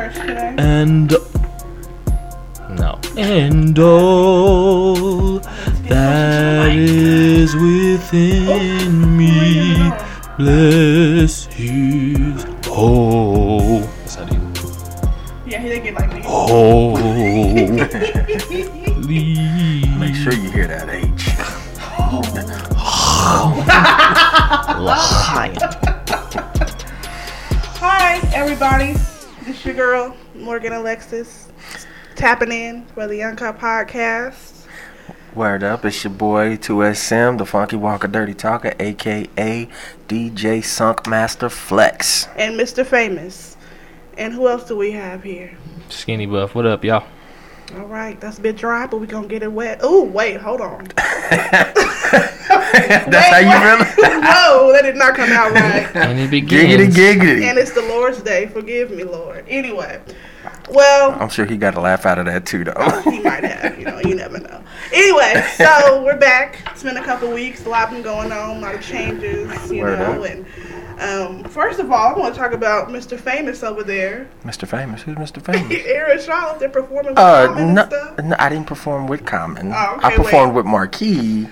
church today? And no. And all that is within me, bless his holy. Yeah, he didn't get like me. Holy. Make sure you hear that H. Hi, everybody. This your girl, Morgan Alexis, tapping in for the Young Uncut Podcast. Word up, it's your boy 2SM, the Funky Walker Dirty Talker, aka DJ Sunk Master Flex. And Mr. Famous. And who else do we have here? Skinny Buff, what up, y'all? All right, that's a bit dry, but we're gonna get it wet. Oh, wait, hold on. That's how you really? Whoa, that did not come out right. And it Giggity begins. giggity. and it's the Lord's Day. Forgive me, Lord. Anyway, well, I'm sure he got a laugh out of that too, though. he might have. You know, you never know. Anyway, so we're back. It's been a couple weeks. A lot been going on. A lot of changes. You Word know, up. and um, first of all, I want to talk about Mr. Famous over there. Mr. Famous, who's Mr. Famous? Aaron Charlotte, they're performing with Uh, Common no, and stuff. no, I didn't perform with Common. Oh, okay, I performed wait. with Marquis,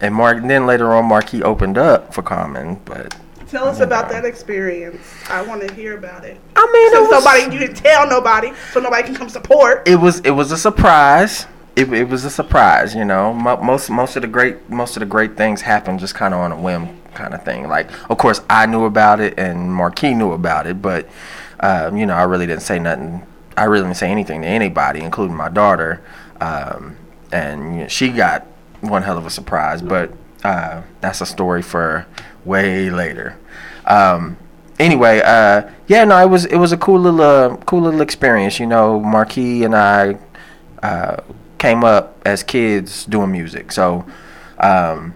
and Mark. Then later on, Marquis opened up for Common. But Tell us about that experience. I want to hear about it. I mean, it was, nobody, you didn't tell nobody, so nobody can come support. it was it was a surprise. It, it was a surprise, you know. Most most of the great most of the great things happen just kind of on a whim, kind of thing. Like, of course, I knew about it and Marquis knew about it, but um, you know, I really didn't say nothing. I really didn't say anything to anybody, including my daughter. Um, and you know, she got one hell of a surprise, but uh, that's a story for way later. Um, anyway, uh, yeah, no, it was it was a cool little uh, cool little experience. You know, Marquis and I uh, came up as kids doing music, so um,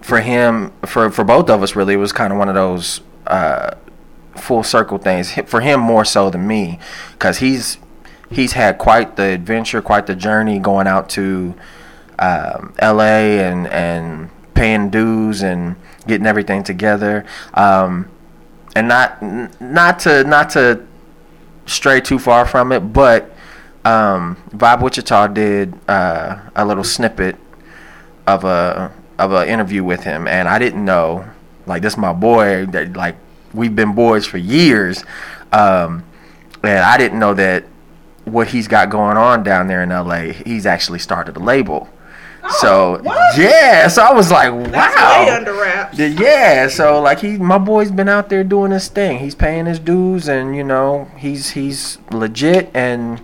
for him, for for both of us, really, it was kind of one of those uh, full circle things. For him, more so than me, because he's he's had quite the adventure, quite the journey going out to um, L.A. and and paying dues and getting everything together. Um, and not not to not to stray too far from it, but um, Vibe Wichita did uh, a little snippet of a of an interview with him, and I didn't know. Like this, my boy. That like we've been boys for years, um, and I didn't know that what he's got going on down there in L.A. He's actually started a label. So Oh, what? yeah, so I was like, That's wow. way under wraps. Yeah, Yeah, so like he, my boy's been out there doing his thing. He's paying his dues, and you know he's he's legit, and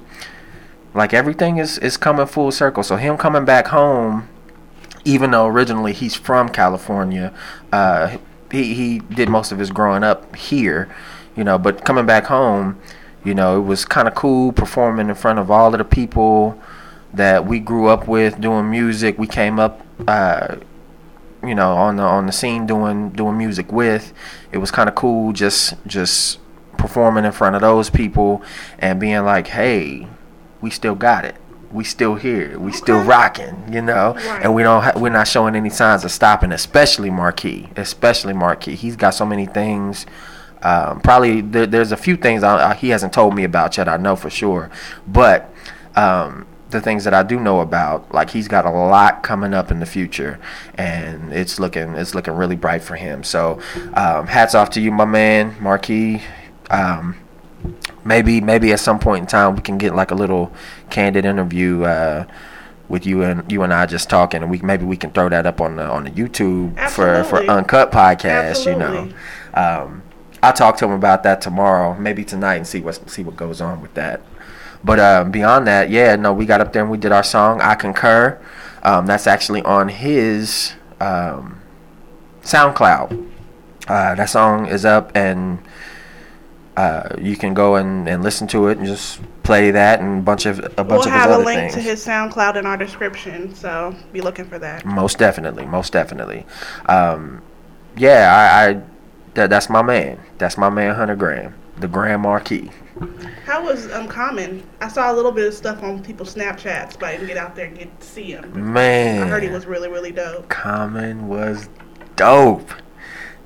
like everything is is coming full circle. So him coming back home, even though originally he's from California, uh, he he did most of his growing up here, you know, but coming back home, you know, it was kind of cool performing in front of all of the people that we grew up with doing music. We came up. Uh, you know on the on the scene doing doing music with it was kind of cool just just performing in front of those people and being like hey we still got it we still here we still rocking you know Right. and we don't ha- we're not showing any signs of stopping especially marquis especially marquis he's got so many things um, probably there, there's a few things I, I, he hasn't told me about yet i know for sure but um, the things that I do know about, like he's got a lot coming up in the future, and it's looking it's looking really bright for him. So, um, hats off to you, my man, Marquis. Um, maybe maybe at some point in time we can get like a little candid interview uh, with you and you and I just talking, and we maybe we can throw that up on the on the YouTube for for Uncut Podcast. You know, um, I'll talk to him about that tomorrow, maybe tonight, and see what see what goes on with that. But uh, beyond that, yeah, no, we got up there and we did our song. I concur. Um, that's actually on his um, SoundCloud. Uh, that song is up, and uh, you can go and, and listen to it and just play that and a bunch of a bunch We'll of his have a link things. to his SoundCloud in our description, so be looking for that. Most definitely, most definitely. Um, yeah, I, I that, that's my man. That's my man, Hunter Graham, the Grand Marquis. How was um Common? I saw a little bit of stuff on people's Snapchats, but I didn't get out there and get to see him. Man, I heard he was really, really dope. Common was dope.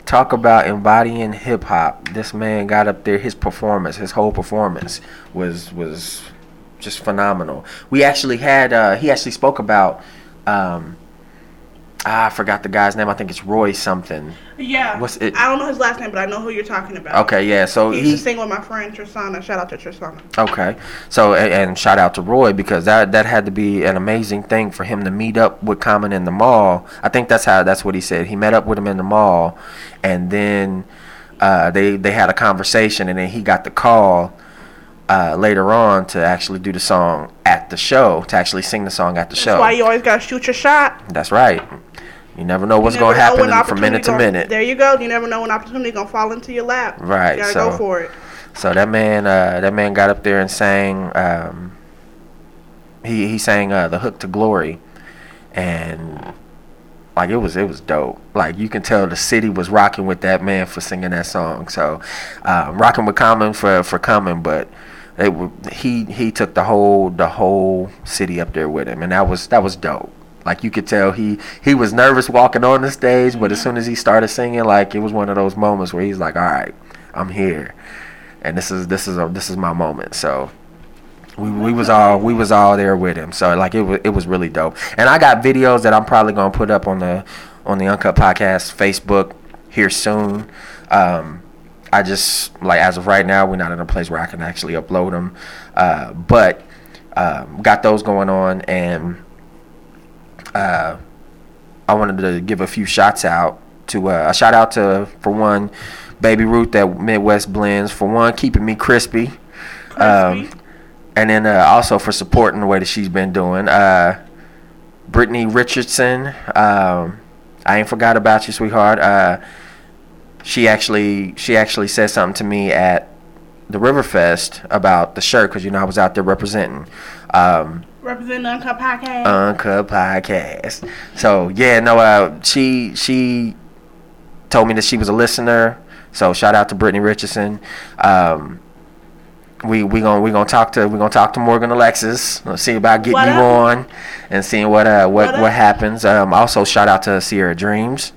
talk about embodying hip hop. This man got up there. His performance, his whole performance was was just phenomenal. We actually had uh, he actually spoke about. Um, ah, I forgot the guy's name. I think it's Roy something. Yeah. What's it? I don't know his last name, but I know who you're talking about. Okay, yeah. So He used to sing with my friend Trisana. Shout out to Trisana. Okay, so and, and shout out to Roy because that that had to be an amazing thing for him to meet up with Common in the mall. I think that's how that's what he said. He met up with him in the mall, and then uh, they they had a conversation, and then he got the call uh, later on to actually do the song at the show, to actually sing the song at the That's show. That's why you always gotta shoot your shot. that's right. You never know what's You going to never know happen from minute to opportunity minute. Gonna, there you go. You never know when opportunity gonna fall into your lap. Right, You gotta so- go for it. So that man, uh, that man got up there and sang. Um, he he sang uh, the hook to glory, and like it was it was dope. Like you can tell the city was rocking with that man for singing that song. So um, rocking with Common for for coming, but it, he he took the whole the whole city up there with him, and that was that was dope. Like you could tell he he was nervous walking on the stage, but as soon as he started singing, like it was one of those moments where he's like, "All right, I'm here." and this is this is a this is my moment. So we, we was all we was all there with him. So like it was it was really dope. And I got videos that I'm probably gonna put up on the on the Uncut Podcast Facebook here soon. Um, I just like as of right now, we're not in a place where I can actually upload them, uh, but um, got those going on, and uh, I wanted to give a few shots out to uh, a shout out to for one, Baby Ruth that Midwest Blends for one keeping me crispy, um, and then uh, also for supporting the way that she's been doing. Uh, Brittany Richardson, um, I ain't forgot about you, sweetheart. Uh, she actually she actually said something to me at the Riverfest about the shirt because you know I was out there representing. Um, Representing Uncut Podcast. Uncut Podcast. So yeah, no, uh, she she told me that she was a listener. So shout out to Brittany Richardson. Um, we we gonna we gonna talk to we gonna talk to Morgan Alexis. Let's see about getting What you up? on and seeing what uh what What what, happens. Um, also shout out to Sierra Dreams.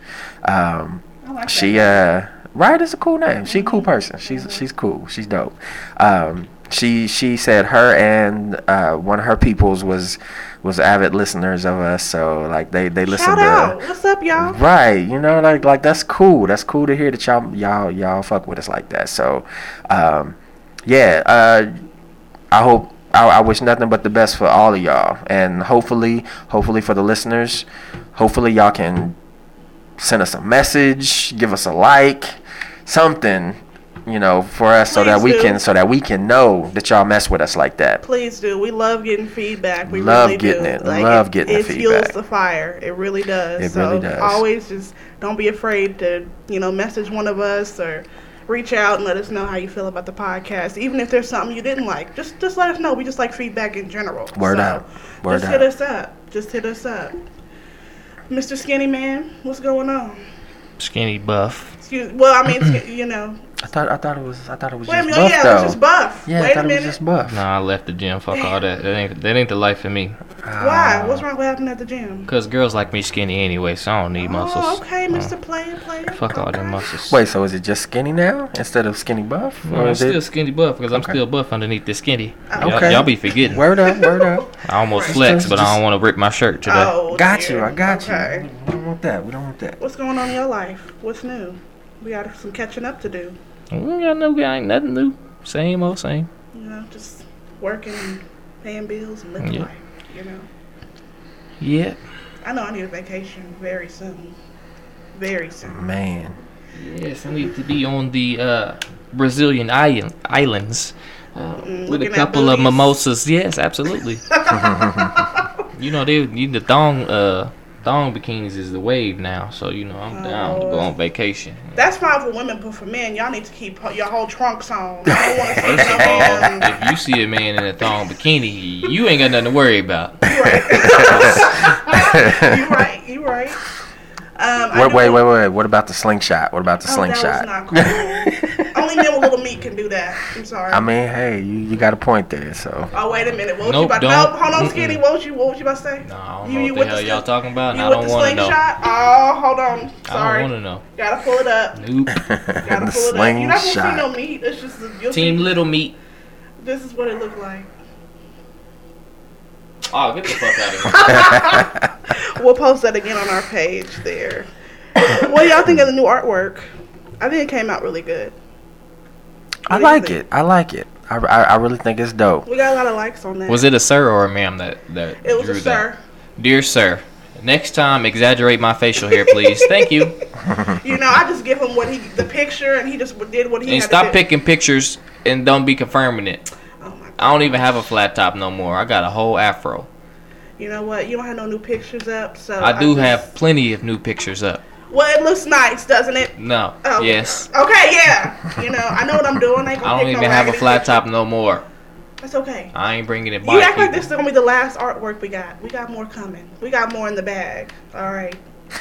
Um, like she that. uh right is a cool name. She a cool person. She's she's cool. She's dope. Um she she said her and uh one of her peoples was was avid listeners of us. So like they they listen to out. What's up, y'all? Right, you know, like like that's cool. That's cool to hear that y'all y'all y'all fuck with us like that. So, um, yeah, uh, I hope I, I wish nothing but the best for all of y'all, and hopefully, hopefully for the listeners, hopefully y'all can send us a message, give us a like, something, you know, for us so that Please we do. can so that we can know that y'all mess with us like that. Please do. We love getting feedback. We Love really getting do. it. Love getting the feedback. it fuels the fire. It really does. It so really does. always just don't be afraid to you know message one of us or reach out and let us know how you feel about the podcast. Even if there's something you didn't like, just just let us know. We just like feedback in general. Word So, out. Word just out. hit us up. Just hit us up. Mr. Skinny Man, what's going on? Skinny buff. Excuse. Well, I mean, you know. I thought I thought it was I thought it was Wait just minute. buff yeah, though. it was just buff. yeah, I Wait thought a it was minute. just buff. Nah, I left the gym. Fuck all that. That ain't that ain't the life for me. Why? What's wrong with happening at the gym? Cause girls like me skinny anyway, so I don't need muscles. Oh, okay, Uh, Mr. Player, player. fuck all them muscles. Wait, so is it just skinny now instead of skinny buff? No, Or I'm is it- still skinny buff because I'm still buff underneath the skinny. Y'all, Okay. y'all be forgetting. Word up, word up. I almost Just- flex, just- but I don't want to rip my shirt today. Oh, got dear. you, I got okay. you. We don't want that. We don't want that. What's going on in your life? What's new? We got some catching up to do. I know we got no, ain't nothing new. Same old same. You know, just working and paying bills and living Yeah. life. You know, Yeah. I know I need a vacation very soon. Very soon. Man, Yes, I need to be on the uh, Brazilian island, islands uh, Mm, with a couple of mimosas. Yes, absolutely. you know they you, the thong uh, thong bikinis is the wave now, so you know I'm down to go on vacation. That's fine for women, but for men, y'all need to keep your whole trunks on. I don't want to see First of all, if you see a man in a thong bikini, you ain't got nothing to worry about. You right. You right. Um, wait, wait, wait, wait. What about the slingshot? What about the Oh, slingshot? That was not cool. only men with little meat can do that. I'm sorry. I mean, hey, you, you got a point there. So oh wait a minute. What was Nope, you about? don't. Nope. Hold on, Mm-mm. skinny. What was you? What was you about to say? No, I don't You- know you what with the hell the y'all talking about, and You I with don't want to know. slingshot? Oh, hold on. Sorry. I don't want to know. Gotta pull it up. Nope. Gotta the pull it up. You're not gonna see slingshot. no meat. It's just you'll Team see. Little Meat. This is what it looked like. Oh, get the fuck out of here. We'll post that again on our page there. what do y'all think of the new artwork? I think it came out really good. I What do you like think? it. I like it. I, I, I really think it's dope. We got a lot of likes on that. Was it a sir or a ma'am that that It was drew a that? sir. Dear sir, next time exaggerate my facial hair, please. Thank you. You know, I just give him what he the picture, and he just did what he. And had stop to picking pictures and don't be confirming it. Oh my! I don't even have a flat top no more. I got a whole afro. You know what? You don't have no new pictures up, so I do just- have plenty of new pictures up. Well, it looks nice, doesn't it? No. Oh. Yes. Okay, yeah. You know, I know what I'm doing. I, I don't even no have a flat top no more. That's okay. I ain't bringing it You back. act like this is gonna be the last artwork we got. We got more coming. We got more in the bag. All right.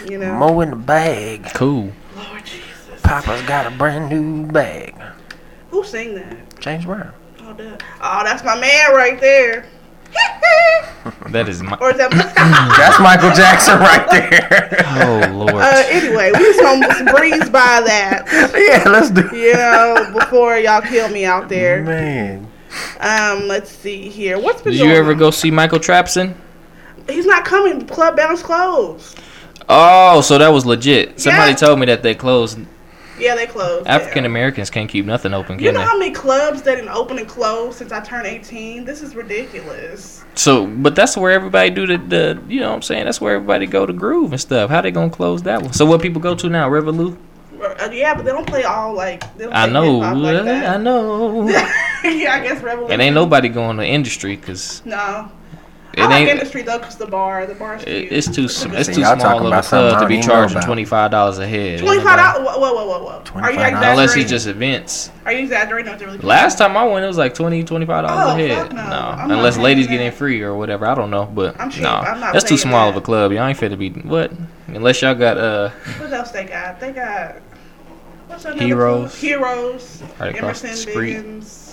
You know. More in the bag. Cool. Lord Jesus. Papa's got a brand new bag. Who sang that? James Brown. Oh, duh. oh, that's my man right there. That is my. or is that? That's Michael Jackson right there. Oh lord. uh, anyway, we just gonna breeze by that. yeah, let's do You know, before y'all kill me out there. Man. Um, let's see here. What's been Did you ever on? go see Michael Trapson? He's not coming. Club Bounce closed. Oh, so that was legit. Somebody Yeah. told me that they closed. Yeah, they closed. African Americans can't keep nothing open, You know they? how many clubs that didn't open and close since I turned 18? This is ridiculous. So, but that's where everybody do the, the, you know what I'm saying? That's where everybody go to groove and stuff. How they gonna close that one? So what people go to now? Revolut? Uh, yeah, but they don't play all like. They don't I know, like. I know. yeah, I guess Revolution. and ain't nobody going to industry because No. It I like ain't. industry though, cause the bar, the bar's It, cute. it's too sm- it's See, too y'all small of a club to be don't even know charging twenty five dollars a head. Twenty five dollars. Whoa, whoa, whoa, whoa, whoa. Are you $25. exaggerating? Unless it's just events. Are you exaggerating? Or really Last time I went, it was like 20 25 dollars Oh, a head. fuck no. I'm unless ladies that. getting free or whatever. I don't know, but I'm cheap. no, I'm not that's too small that. of a club. Y'all ain't fit to be what? Unless y'all got uh What else they got? They got. What's another Heroes. club? Heroes. Right across the Emerson street. Biggins.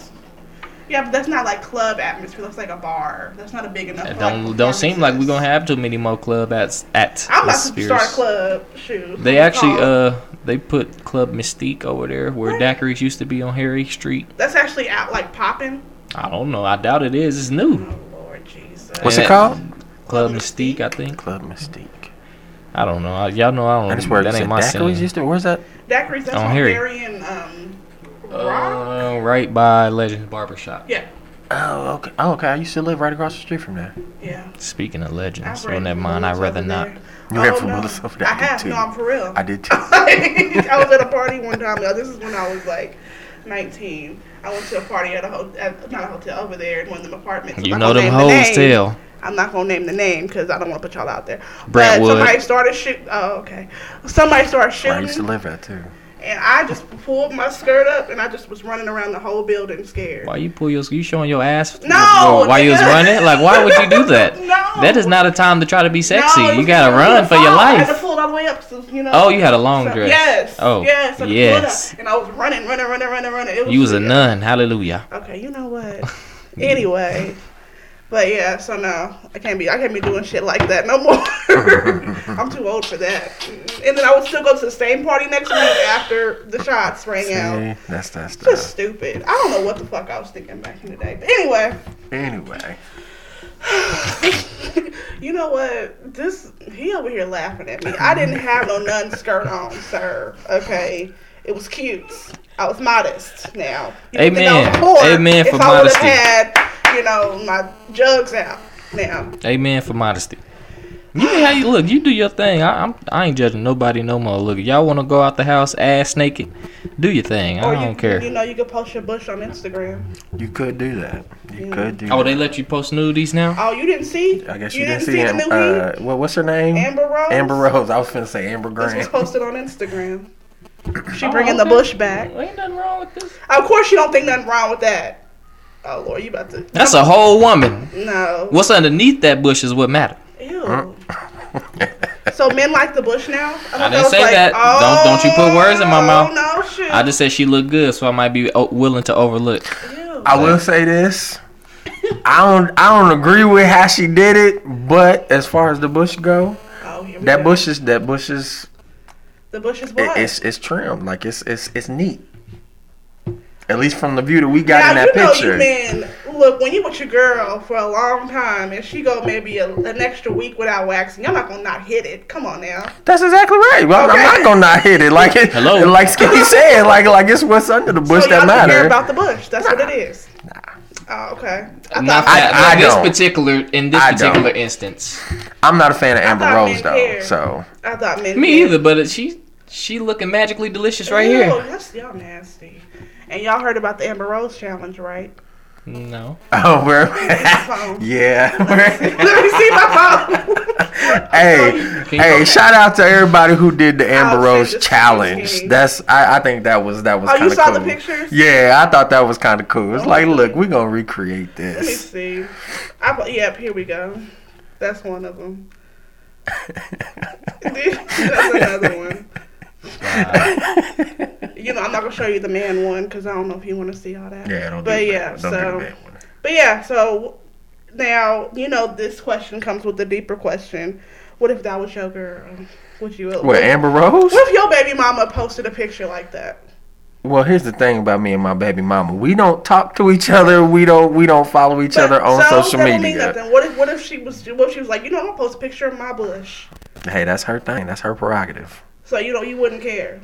Yeah, but that's not like club atmosphere. That's like a bar. That's not a big enough. it don't like, don't seem like we're gonna have too many more club at at I'm the about to start a club. Shoot. They What's actually called? uh they put Club Mystique over there where What? Daiquiris used to be on Harry Street. That's actually out like popping. I don't know. I doubt it is. It's new. Oh Lord Jesus. What's Yeah. it called? Club Club Mystique, I think. Club Mystique. I don't know. I, y'all know I don't. I just where that ain't my Daiquiris scene. used to. Where's that? Daiquiris. That's On on, Harry. Harry and um. Rock. Uh, right by Legends Barbershop. Yeah. Oh, okay. Oh, okay. I used to live right across the street from there. Yeah. Speaking of legends, I've so ran never from mind. I'd rather not. there. You ran Oh, from no. Willis over there. I I have. too. No, I'm for real. I did too. I was at a party one time. uh, This is when I was like 19. I went to a party at a hotel, not a hotel, over there in one of them apartments. I'm You not know gonna them name the hoes name. tell. I'm not gonna name the name because I don't want to put y'all out there. Brentwood. But somebody started shoot. Oh, okay. Somebody started Where I used to live at too. And I just pulled my skirt up, and I just was running around the whole building scared. Why you pull your? You showing your ass? No, While you was running? Like why would you do that? No. That is not a time to try to be sexy. No, you gotta run for your fall. I had life. to pull all the way up, so, you know. Oh, you had a long So- dress. Yes. Oh, yes. I had to pull it yes. up, And I was running, running, running, running, running. It You was a nun. Hallelujah. Okay, you know what? anyway, but yeah, so no, I can't be. I can't be doing shit like that no more. I'm too old for that. And then I would still go to the same party next week after the shots rang out. See, that's that's Just stupid. I don't know what the fuck I was thinking back in the day. But anyway, Anyway, you know what? This he over here laughing at me. I didn't have no nun skirt on, sir. Okay, it was cute. I was modest. Now, you don't think I was Amen. poor Amen if for I would've modesty. had, you know, my jugs out. Now, Amen for modesty. You know how you look. You do your thing. I, I'm. I ain't judging nobody no more. Look, y'all want to go out the house ass naked, do your thing. I or don't you, care. you know, you could post your bush on Instagram. you could do that. You Yeah. could do. Oh, that. they let you post nudies now? Oh, you didn't see? I guess you, didn't, see, see, the Am- new uh, heat. what, what's her name? Amber Rose. Amber Rose. I was finna say Amber This was posted on Instagram. She Oh, bringing the okay. bush back. Well, ain't nothing wrong with this. Of course, you don't think nothing wrong with that. Oh Lord, you about to? That's a whole woman. no. What's underneath that bush is what matter. Ew. Uh. So men like the bush now? thought I didn't was say that. Don't- don't you put words in my oh, mouth. Oh no, shit. I just said she looked good, so I might be oh, willing to overlook. Ew. I will say this. I don't I don't agree with how she did it, but as far as the bush go, Oh, that go. bush is that bush is The bush is it, what? it's it's trimmed like it's it's it's neat. At least from the view that we got now in that you know picture. you men look when you with your girl for a long time and she go maybe a, an extra week without waxing. You're not gonna not hit it. Come on now. That's exactly right. Well, Okay. I'm not gonna not hit it like it. Hello? like Skinny said, like like it's what's under the bush so that y'all don't care about the bush. That's what it is. Nah. Oh, okay. I am Not thought I- that, I this don't. particular in this I particular don't. instance. I'm not a fan of Amber Rose men though. cared. So I thought men. Me cared. either, but she she looking magically delicious right Ew, here. That's y'all nasty. And y'all heard about the Amber Rose challenge, right? No. oh, we're phone. yeah. Let me see my phone. hey, hey! Shout out to everybody who did the oh, Amber Rose send this to you, challenge. Skinny. That's I, I think that was that was Oh, kind you of saw cool. the pictures? Yeah, I thought that was kind of cool. It's Oh. like, look, we're gonna recreate this. Let me see. I, yep, here we go. That's one of them. That's another one. You know, I'm not gonna show you the man one because I don't know if you want to see all that. yeah, don't But do yeah. Don't so- the bad one. But yeah, so now you know this question comes with a deeper question. What if that was your girl? Would you? What Amber Rose? What if your baby mama posted a picture like that? Well, here's the thing about me and my baby mama. We don't talk to each other. We don't. We don't follow each other on so social don't mean media. nothing. What if what if she was what if she was like, you know, I'm gonna post a picture of my bush. Hey, that's her thing. That's her prerogative. So you know you wouldn't care.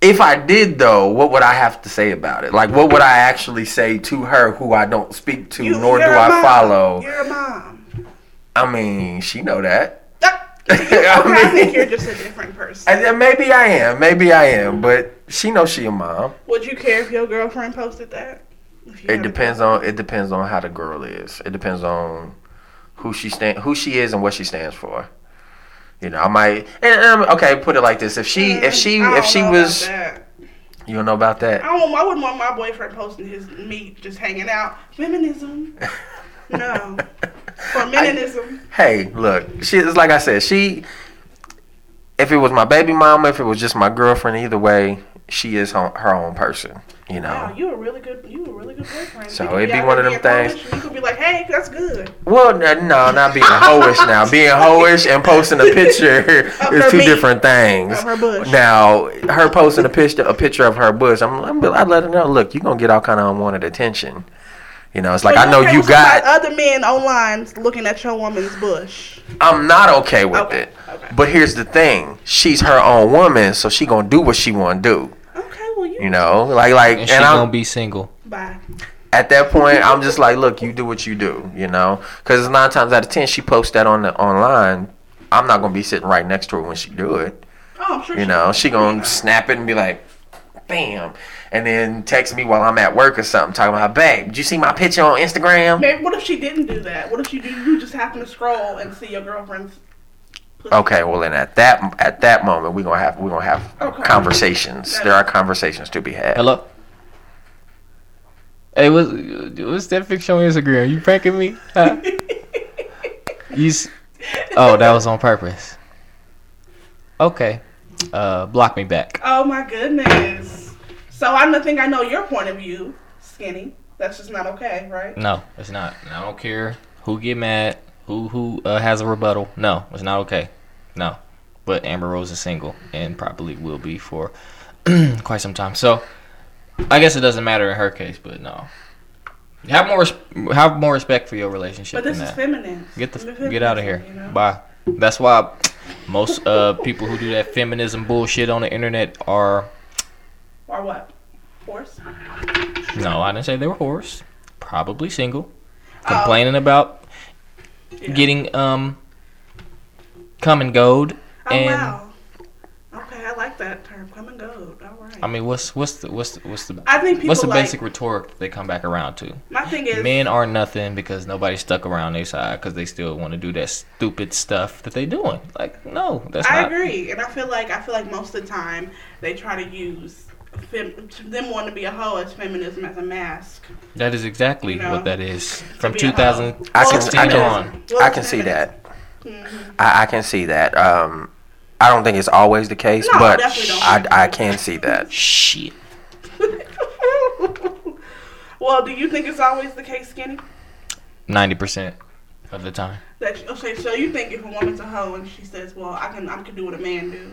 If I did though, what would I have to say about it? Like, what would I actually say to her who I don't speak to, You, nor do I mom. follow? You're a mom. I mean, she know that. Okay, I think you're just a different person. And maybe I am, maybe I am, but she knows she a mom. Would you care if your girlfriend posted that? It depends on it depends on how the girl is. It depends on who she stand who she is and what she stands for. You know, I might and, um, okay, put it like this: if she if she if she was you don't know about that. I don't. I wouldn't want my boyfriend posting his meat just hanging out. Feminism. No. Feminism. Hey, look, she it's like I said, she if it was my baby mama, if it was just my girlfriend, either way, she is her own person. You know. Wow, you a really good. You a really good boyfriend. So it'd be out one of them things- You could be like, hey, that's good. Well, no, not being hoish now. Being hoish and posting a picture is two meat. different things. Her. Now, her posting a picture, a picture of her bush. I'm, I'm I let her know. Look, you're gonna get all kind of unwanted attention. You know, it's like So I know okay you got. other men online looking at your woman's bush. I'm not okay with Okay, it. okay. But here's the thing: she's her own woman, so she gonna do what she want to do. Okay, well you. You know, like like, And she and I'm, gonna be single. Bye. at that point, I'm just like, look, you do what you do, you know, because nine times out of ten, she posts that on the online. I'm not gonna be sitting right next to her when she do it. Oh, I'm sure. You know, she gonna snap it and be like, bam, and then text me while I'm at work or something, talking about, babe, did you see my picture on Instagram? Maybe what if she didn't do that? What if she do? You just happen to scroll and see your girlfriend's. Pussy? Okay, well then at that at that moment we gonna have we gonna have Okay. conversations. There are conversations to be had. Hello. Hey, what's what's that picture on Instagram? You pranking me? Huh? you. S- oh, that was on purpose. Okay. Uh, block me back. Oh my goodness. So I don't think I know your point of view, skinny. That's just not okay, right? No, it's not. I don't care who get mad, who who uh, has a rebuttal. No, it's not okay. No, but Amber Rose is single and probably will be for quite some time. So I guess it doesn't matter in her case, but no. Have more res- have more respect for your relationship But this is feminine. Get the Feminism, get out of here. you know? Bye. That's why most uh people who do that feminism bullshit on the internet are are what? horse. no, I didn't say they were horse. Probably single, Oh. complaining about Yeah. getting um come and. Oh and wow. Okay, I like that term. Come and go. All right. I mean, what's what's the what's the, what's the I think people what's the like, basic rhetoric they come back around to? My thing is, Men are nothing because nobody stuck around their side because they still want to do that stupid stuff that they doing. Like, no, that's I not. agree, and I feel like I feel like most of the time they try to use fem- them wanting to be a hoe as feminism as a mask. That is exactly You know, what that is from be a 2000. I can, I 16 can, on. I can see feminism. that. I, I can see that. Um, I don't think it's always the case, No, but definitely don't I, I can see that. Shit. well, do you think it's always the case, Skinny? Ninety percent of the time. That okay, so you think if a woman's a hoe and she says, "Well, I can I can do what a man do,"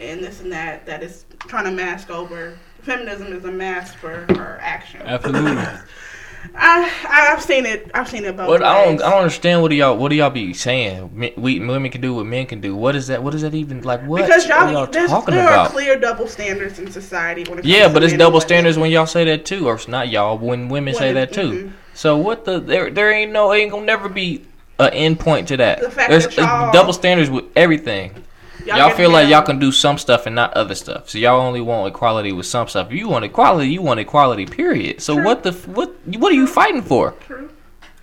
and this and that, that is trying to mask over feminism is a mask for her action. Absolutely. I I've seen it. I've seen it both But I don't I don't understand what do y'all, what do y'all be saying? Men, we women can do what men can do. What is that? What is that even like? What? Because y'all, y'all there's, talking there about? are clear double standards in society. When it comes Yeah, but it's double standards when y'all say that too, or it's not y'all when women say When- that too. mhm. So what the there there ain't no ain't gonna never be an end point to that. The fact There's that y'all- double standards with everything. Y'all, get feel like y'all um, can do some stuff and not other stuff. So y'all only want equality with some stuff. If you want equality, you want equality. Period. So True. what the what what are you fighting for? True.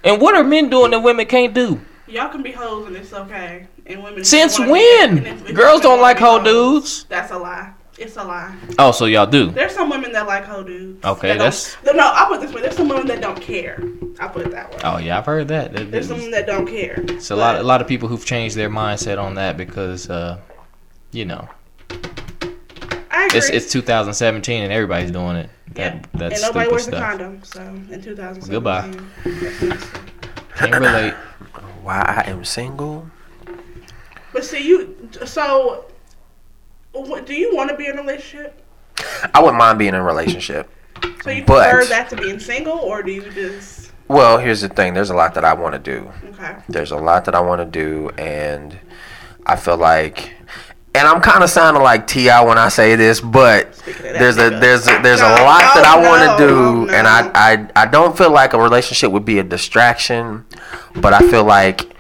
And what are men doing that women can't do? Y'all can be hoes and it's okay. And women Since be- when? if Girls don't like be hoe dudes. That's a lie. It's a lie. Oh, so y'all do. There's some women that like hoe dudes. Okay, that that's- No, no, I'll put it this way. There's some women that don't care. I'll put it that way. Oh yeah, I've heard that. That- There's some that don't care. It's a lot, a lot of people who've changed their mindset on that because, uh, you know, I agree. it's it's 2017 and everybody's doing it. That Yep. that's and nobody stupid wears stuff. a condom. So in 2017. Goodbye. Goodbye. Can't relate. Why I am single? But see, you. So, what, do you want to be in a relationship? I wouldn't mind being in a relationship. So you But- prefer that to being single, or do you just Well, here's the thing. There's a lot that I want to do. okay? There's a lot that I want to do, and I feel like, and I'm kind of sounding like T.I. when I say this, but Speaking of that there's a there's a, there's a No, lot that I want to no, do, and I, I I don't feel like a relationship would be a distraction, but I feel like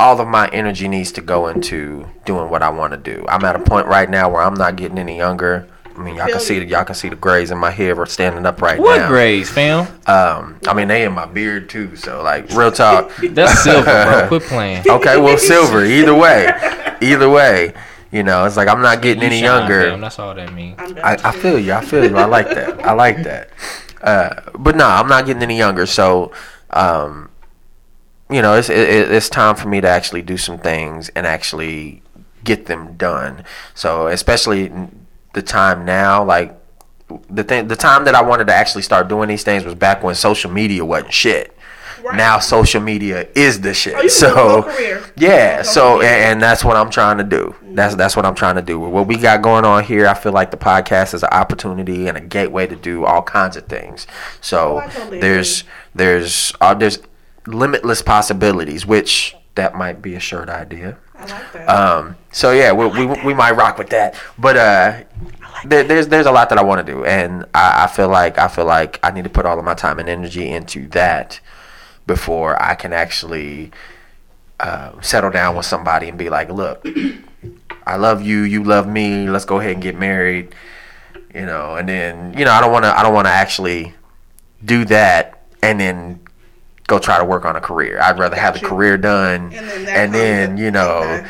all of my energy needs to go into doing what I want to do. I'm at a point right now where I'm not getting any younger. I mean, y'all can see you. the, y'all can see the grays in my hair are standing up right now. What grays, fam? Um, I mean, they in my beard too. So like, real talk. That's silver, bro. Quit playing. Okay, well, silver. Either way, either way, you know, it's like I'm not getting You any younger. fam. That's all that means. I'm. I, I feel you. I feel you. I like that. I like that. Uh, but no, I'm not getting any younger. So, um, you know, it's it, it's time for me to actually do some things and actually get them done. So, especially the time now, like the thing, the time that I wanted to actually start doing these things was back when social media wasn't shit. Right. Now social media is the shit. Oh, you can do a so yeah, so and, and that's what I'm trying to do. That's that's what I'm trying to do. What we got going on here, I feel like the podcast is an opportunity and a gateway to do all kinds of things. So Oh, totally there's there's uh, there's limitless possibilities, which that might be a shirt idea. I like that. Um, so yeah, we, we, we might rock with that. But uh, there, there's there's a lot that I want to do, and I, I feel like I feel like I need to put all of my time and energy into that before I can actually uh, settle down with somebody and be like, look, I love you, you love me. Let's go ahead and get married. You know, and then you know I don't want to I don't want to actually do that and then go try to work on a career. I'd rather have the career done And then and then you know okay.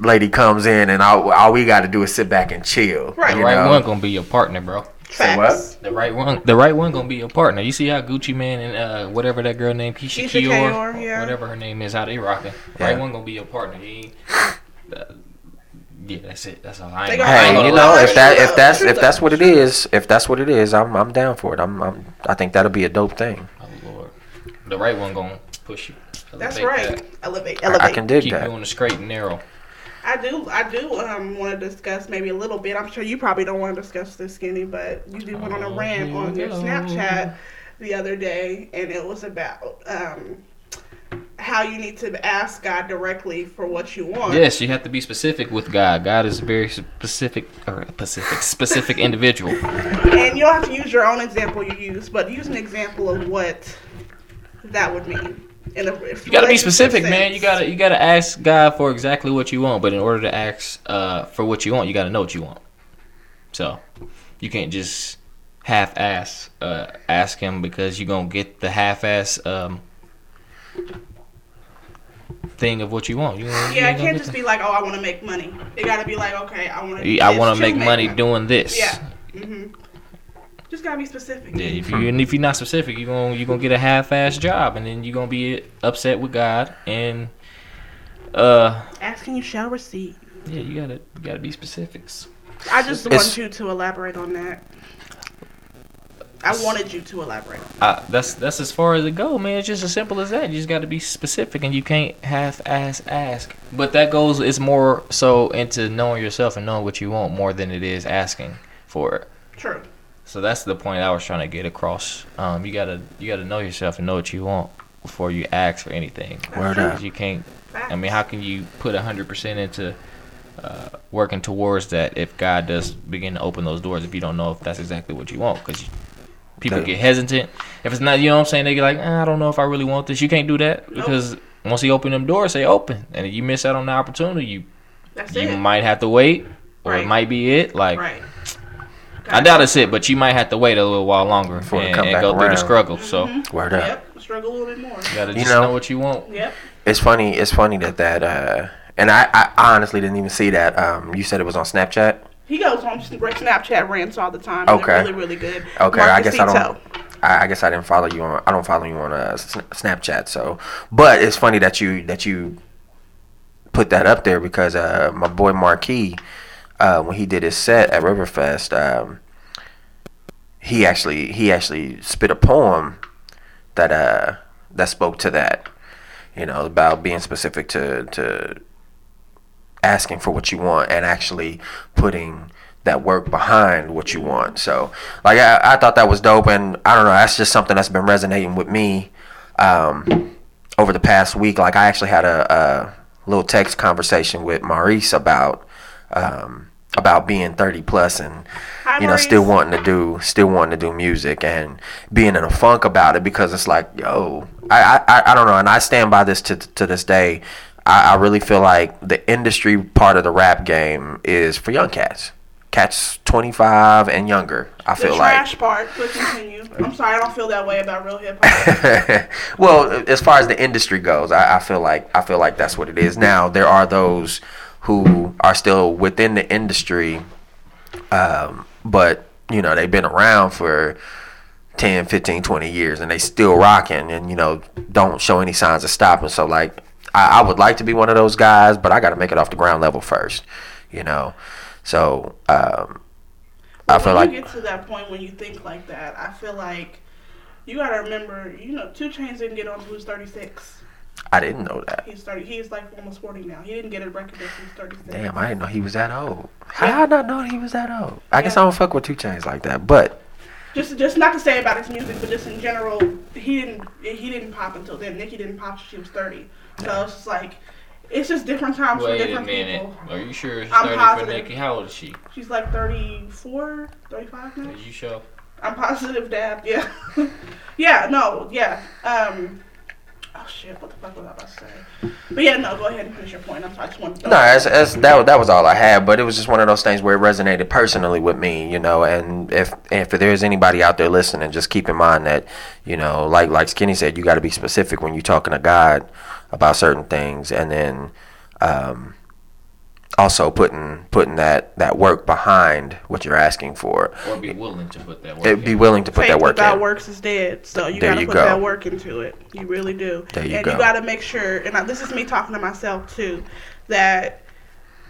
lady comes in and all, all we got to do is sit back and chill Right. The you right know? one gonna be your partner, bro. Say Facts. what? The right one, the right one gonna be your partner. You see how Gucci Mane and uh, whatever that girl named Keyshia, Keyshia Ka'oir, Ka'oir, yeah. whatever her name is, how they rocking. Yeah. Right one gonna be your partner. He uh, yeah, that's it. That's all. I They ain't, gonna- I ain't Hey, you know, if that if that's if that's what it is, if that's what it is, I'm I'm down for it. I'm, I'm I think that'll be a dope thing. Lord, the right one gonna push you. That's right. that. Elevate. I, Elevate. I can dig Keep that. you on the straight and narrow. I do. I do um, want to discuss maybe a little bit. I'm sure you probably don't want to discuss this, skinny, but you did went on a Oh, rant on your. Snapchat the other day, and it was about um, how you need to ask God directly for what you want. Yes, you have to be specific with God. God is a very specific or specific specific individual. And you don't have to use your own example you use, but use an example of what that would mean. In a, You gotta be specific, man. You gotta you gotta ask God for exactly what you want. But in order to ask uh, for what you want, you gotta know what you want. So you can't just half ass uh, ask Him because you're gonna get the half ass um, thing of what you want. You, you Yeah, ain't it can't just the- be like, oh, I want to make money. It got to be like, okay, I want to. I want to make money doing this. Yeah. hmm Just gotta be specific. Yeah, if you and if you're not specific, you're gonna you're gonna get a half-ass job, and then you're gonna be upset with God, and Uh, Asking you shall receive. yeah, you gotta you gotta be specifics. I just It's- want you to elaborate on that. I wanted you to elaborate. on Uh, that's that's as far as it go, man. It's just as simple as that. You just got to be specific, and you can't half-ass ask. But that goes is more so into knowing yourself and knowing what you want more than it is asking for it. True. So that's the point I was trying to get across. Um, you gotta you gotta know yourself and know what you want before you ask for anything. Word true. up. 'Cause You can't. I mean, how can you put hundred percent into uh, working towards that if God does begin to open those doors if you don't know if that's exactly what you want? Because people That- get hesitant. If it's not, you know what I'm saying? They get like, "Eh, I don't know if I really want this. You can't do that Nope. because once He open them doors, say open, and if you miss out on the opportunity, you That's you it. might have to wait, or Right. it might be it. Like right. I doubt it's it, but you might have to wait a little while longer Before it and, come and back go through around. the struggle. So Word up. Yep. Struggle a little bit more. you gotta You just know- know what you want. Yep. It's funny. It's funny that that. Uh, and I, I honestly didn't even see that. Um, you said it was on Snapchat. He goes on great Snapchat rants all the time. and they're Okay. Really, really good. Okay, I Marcus guess I don't. Ito. I, I guess I didn't follow you on. I don't follow you on uh, Sna- Snapchat. So, but it's funny that you that you put that up there because uh, my boy Marquis, uh, when he did his set at Riverfest, um, he actually he actually spit a poem that uh that spoke to that. You know about being specific to to asking for what you want and actually putting that work behind what you want. So, like, I, I thought that was dope, and I don't know, that's just something that's been resonating with me um, over the past week. Like, I actually had a, a little text conversation with Maurice about um, about being 30 plus and Hi, you know Maurice. still wanting to do still wanting to do music and being in a funk about it because it's like yo I I, I don't know and I stand by this to to this day I, I really feel like the industry part of the rap game is for young cats cats 25 and younger I The feel like trash part. But continue. I'm sorry. I don't feel that way about real hip hop. well, as far as the industry goes, I, I feel like I feel like that's what it is. Now there are those who are still within the industry, um, but you know they've been around for 10, 15, 20 years and they still rocking and you know don't show any signs of stopping. So like I, I would like to be one of those guys, but I got to make it off the ground level first, you know. So um, I feel when like you get to that point when you think like that, I feel like you gotta remember. You know, 2 Chainz didn't get on he was 36. I didn't know that. He's 30. He's like almost 40 now. He didn't get a record until he was 36. Damn, I didn't know he was that old. How did I not know he was that old? I guess I don't fuck with 2 Chainz like that, but Just, just not to say about his music, but just in general, he didn't, he didn't pop until then. Nicki didn't pop till she was 30. So it's just like, it's just different times for Wait a different minute. people. Are you sure it's I'm 30 for positive. Nicki? How old is she? She's like 34, 35 now. Are you sure? I'm positive, Dad. Yeah. yeah, no, yeah. Um, oh, shit. What the fuck was I about to say? But yeah, no, go ahead and finish your point. I'm sorry. I just wanted to. no, as, as that that was all I had. But it was just one of those things where it resonated personally with me, you know. And if if there's anybody out there listening, just keep in mind that you know, like like Skinny said, you got to be specific when you're talking to God about certain things, and then um, also putting putting that that work behind what you're asking for. Or be willing to put that work It, be willing to put Faith that work without in. works is dead. So you There gotta you put go. that work into it. You really do. There you and go. you gotta make sure. And I, this is me talking to myself too, that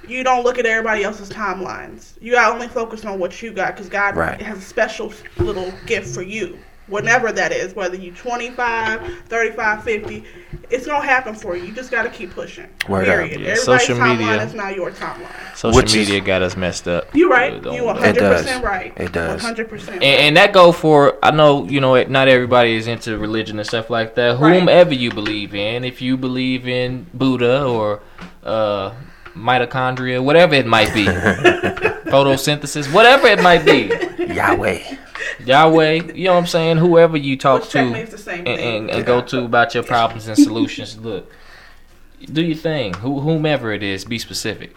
you don't look at everybody else's timelines. You gotta only focus on what you got, because God Right. has a special little gift for you. Whenever that is, whether you 25, 35, 50, it's gonna happen for you. You just gotta keep pushing. Word up. period. Yeah, Everybody's social timeline media. is not your timeline. Social Which is- media got us messed up. You right. You don't- 100 does. percent right. It does. 100 percent. And, and that go for I know you know not everybody is into religion and stuff like that. Right. Whomever you believe in, if you believe in Buddha or uh, mitochondria, whatever it might be, photosynthesis, whatever it might be, Yahweh. Yahweh, you know what I'm saying? Whoever you talk Which to the same and, thing. and, and go to about your problems and solutions, look, do your thing. Who, whomever it is, be specific.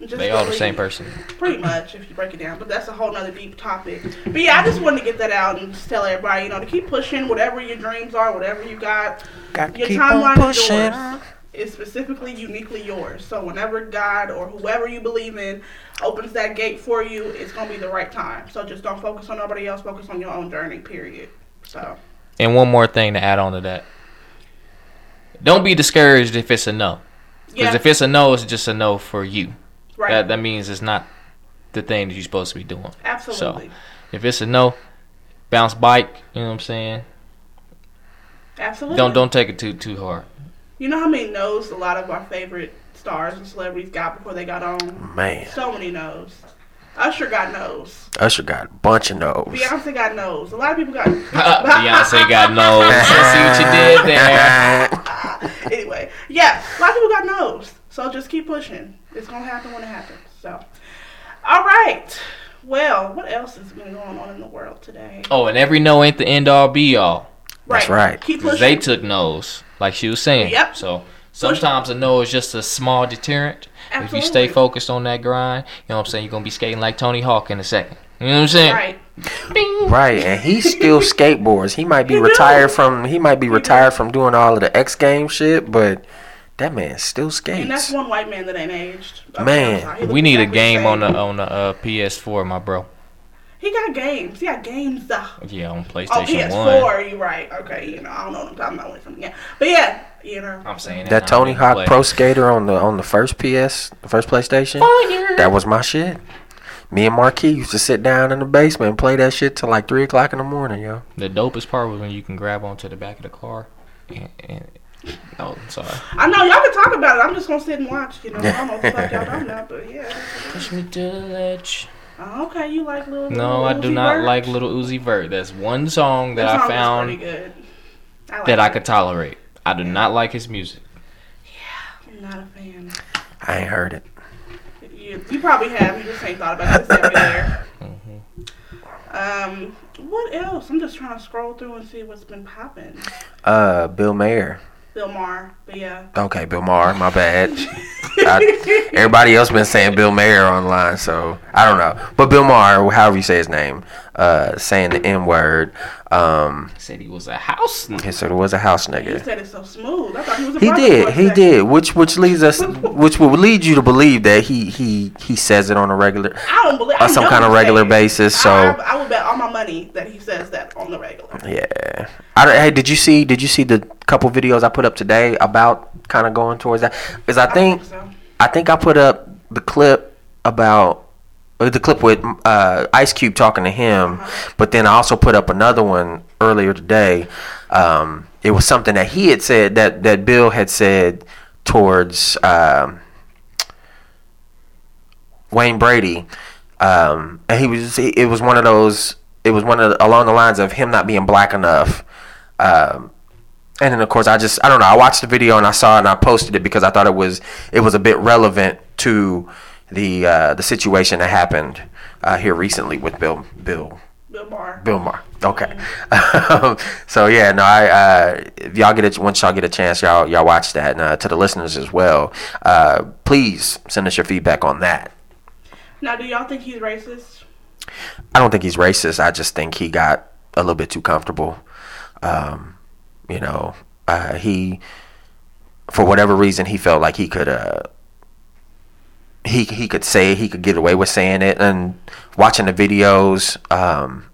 Just They all the same person. Pretty much, if you break it down. But that's a whole nother deep topic. But yeah, I just wanted to get that out and just tell everybody, you know, to keep pushing whatever your dreams are, whatever you got. Got to Your keep on timeline is pushing. yours. It's specifically, uniquely yours. So whenever God or whoever you believe in opens that gate for you, it's gonna be the right time. So just don't focus on nobody else. Focus on your own journey. Period. So And one more thing to add on to that. Don't be discouraged if it's a no. Because Yeah. if it's a no, it's just a no for you. Right. That that means it's not the thing that you're supposed to be doing. Absolutely. So If it's a no, bounce bike. You know what I'm saying? Absolutely. Don't don't take it too too hard. You know how many no's a lot of our favorite stars and celebrities got before they got on? Man, So many no's. Usher got no's. Usher got a bunch of no's. Beyonce got no's. A lot of people got. Beyonce got no. I see what you did there. anyway, yeah, a lot of people got no's. So just keep pushing. It's gonna happen when it happens. So, all right. Well, what else has been going on in the world today? Oh, and every no ain't the end all be all. That's right. Keep 'Cause pushing. They took no's, like she was saying. Yep. So sometimes a no is just a small deterrent. If you stay focused on that grind, you know what I'm saying, you're gonna be skating like Tony Hawk in a second. You know what I'm saying? Right. Bing. Right, and he still skateboards. He might be He do. retired from he might be do. retired from doing all of the X Games shit, but that man still skates. And that's one white man that ain't aged. Okay, Man. I'm sorry. He looks We need a exactly game on the on the uh, PS4, my bro. He got games. He got games though. Yeah, on PlayStation Oh, PlayStation PS4. One. You right? Okay. You know, I don't know what I'm talking about when it comes again. But yeah, you know. I'm saying That now, Tony I Hawk play. Pro Skater on the on the first PS, the first PlayStation, that was my shit. Me and Marquis used to sit down in the basement and play that shit till like three o'clock in the morning, yo. The dopest part was when you can grab onto the back of the car. And, and oh, I'm sorry. I know y'all can talk about it. I'm just gonna sit and watch. You know, I don't know what the fuck y'all talking about, but yeah. Push me to the ledge. Oh, okay, you like little. No, little I do Uzi not Vert? like Little Uzi Vert. That's one song that That I song is found good. I like that I could tolerate. I do not like his music. Yeah, I'm not a fan. I ain't heard it. You, you probably have. You just ain't thought about it. It's. Mm-hmm. Um, what else? I'm just trying to scroll through and see what's been popping. Uh, Bill Mayer. Bill Maher, but yeah. Okay, Bill Maher. My bad. I, everybody else been saying Bill Mayer online, so I don't know. But Bill Maher, however you say his name, uh, saying the N word. Um, Said he was a house. nigga. he said it was a house nigga. He said it so smooth. I thought he was a He did. He second. did. Which which leads us, which would lead you to believe that he he he says it on a regular, I don't believe. on some kind of regular basis. So I, I would bet all my money that he says that on the regular. yeah. I don't, hey, did you see? Did you see the couple videos I put up today about kind of going towards that? Because I I don't think so. I think I put up the clip about the clip with uh, Ice Cube talking to him, but then I also put up another one earlier today. Um, it was something that he had said that that Bill had said towards um, Wayne Brady, um, and he was it was one of those. It was one of along the lines of him not being black enough. Um, and then of course I just I don't know I watched the video and I saw it and I posted it because I thought it was it was a bit relevant to the uh, the situation that happened uh, here recently with Bill Bill Bill Maher. Bill Maher. Okay. so yeah, no, I uh, if y'all get it once y'all get a chance, y'all y'all watch that. And uh, to the listeners as well, uh, please send us your feedback on that. Now, do y'all think he's racist? I don't think he's racist. I just think he got a little bit too comfortable. Um, you know, uh, he for whatever reason he felt like he could uh, he he could say he could get away with saying it. And watching the videos, um,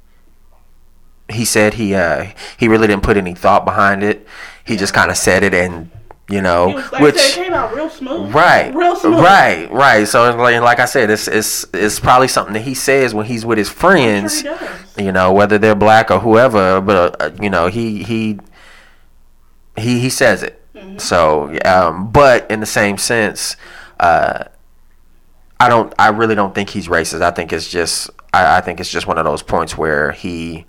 he said he uh, he really didn't put any thought behind it. He just kind of said it, and you know, like, which said, it came out real smooth. Right. Real smooth. Right, right. So like, like I said, it's it's it's probably something that he says when he's with his friends. sure. You know, whether they're black or whoever, but uh, you know, he he he he says it. Mm-hmm. So, um, but in the same sense, uh, I don't. I really don't think he's racist. I think it's just. I, I think it's just one of those points where he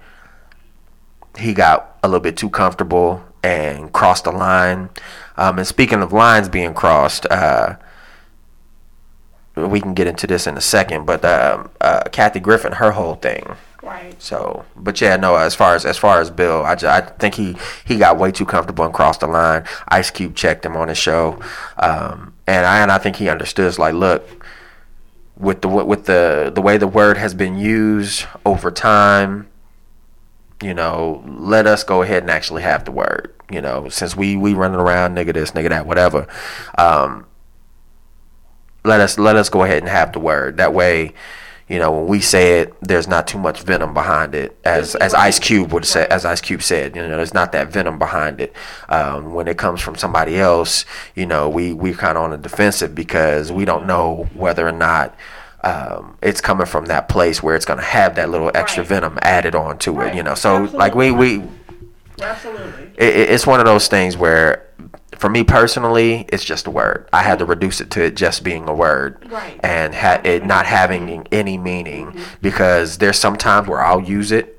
he got a little bit too comfortable and crossed the line. Um, and speaking of lines being crossed, uh, we can get into this in a second. But uh, uh, Kathy Griffin, her whole thing. Right. So, but yeah, no. As far as as far as Bill, I, ju- I think he he got way too comfortable and crossed the line. Ice Cube checked him on his show, um, and I and I think he understood. Like, look, with the with the the way the word has been used over time, you know, let us go ahead and actually have the word. You know, since we we running around nigga this nigga that whatever. Um, let us let us go ahead and have the word. That way, you know, when we say it, there's not too much venom behind it, as as Ice Cube would say, as Ice Cube said, you know, there's not that venom behind it. Um, when it comes from somebody else, you know, we we kind of on the defensive because we don't know whether or not. Um, it's coming from that place where it's going to have that little extra Right. venom added on to it, you know. So like we we Absolutely. it- it's one of those things where for me personally it's just a word i had to reduce it to it just being a word Right. and ha- it not having any meaning because there's some times where i'll use it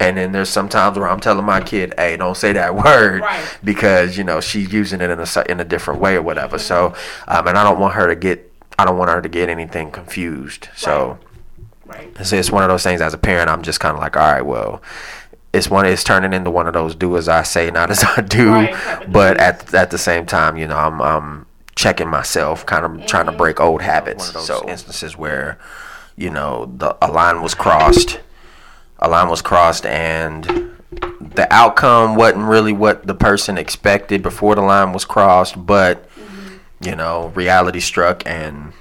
and then there's some times where i'm telling my kid hey don't say that word Right. because you know she's using it in a in a different way or whatever so um, and i don't want her to get i don't want her to get anything confused so Right. so it's one of those things as a parent i'm just kind of like all right well it's one it's turning into one of those do as i say not as i do Right, but at at the same time you know i'm i'm checking myself kind of trying to Mm-hmm. break old habits so instances where you know the a line was crossed a line was crossed and the outcome wasn't really what the person expected before the line was crossed but Mm-hmm. you know reality struck and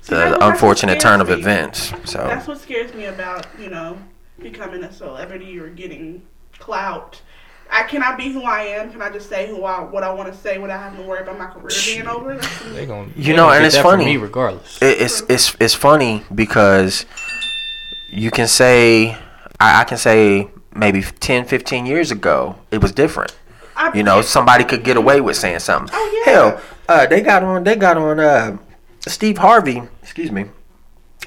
See, the what- unfortunate turn of me. events so That's what scares me about, you know, becoming a celebrity or getting clout. I cannot be who I am. Can I just say who I what I want to say without having to worry about my career being over? That's- They gonna, You know, and it's funny. me regardless. it, it's it's it's funny because you can say I, I can say maybe 10 15 years ago it was different I- you know somebody could get away with saying something Oh, yeah. hell uh, they got on they got on uh, steve harvey excuse me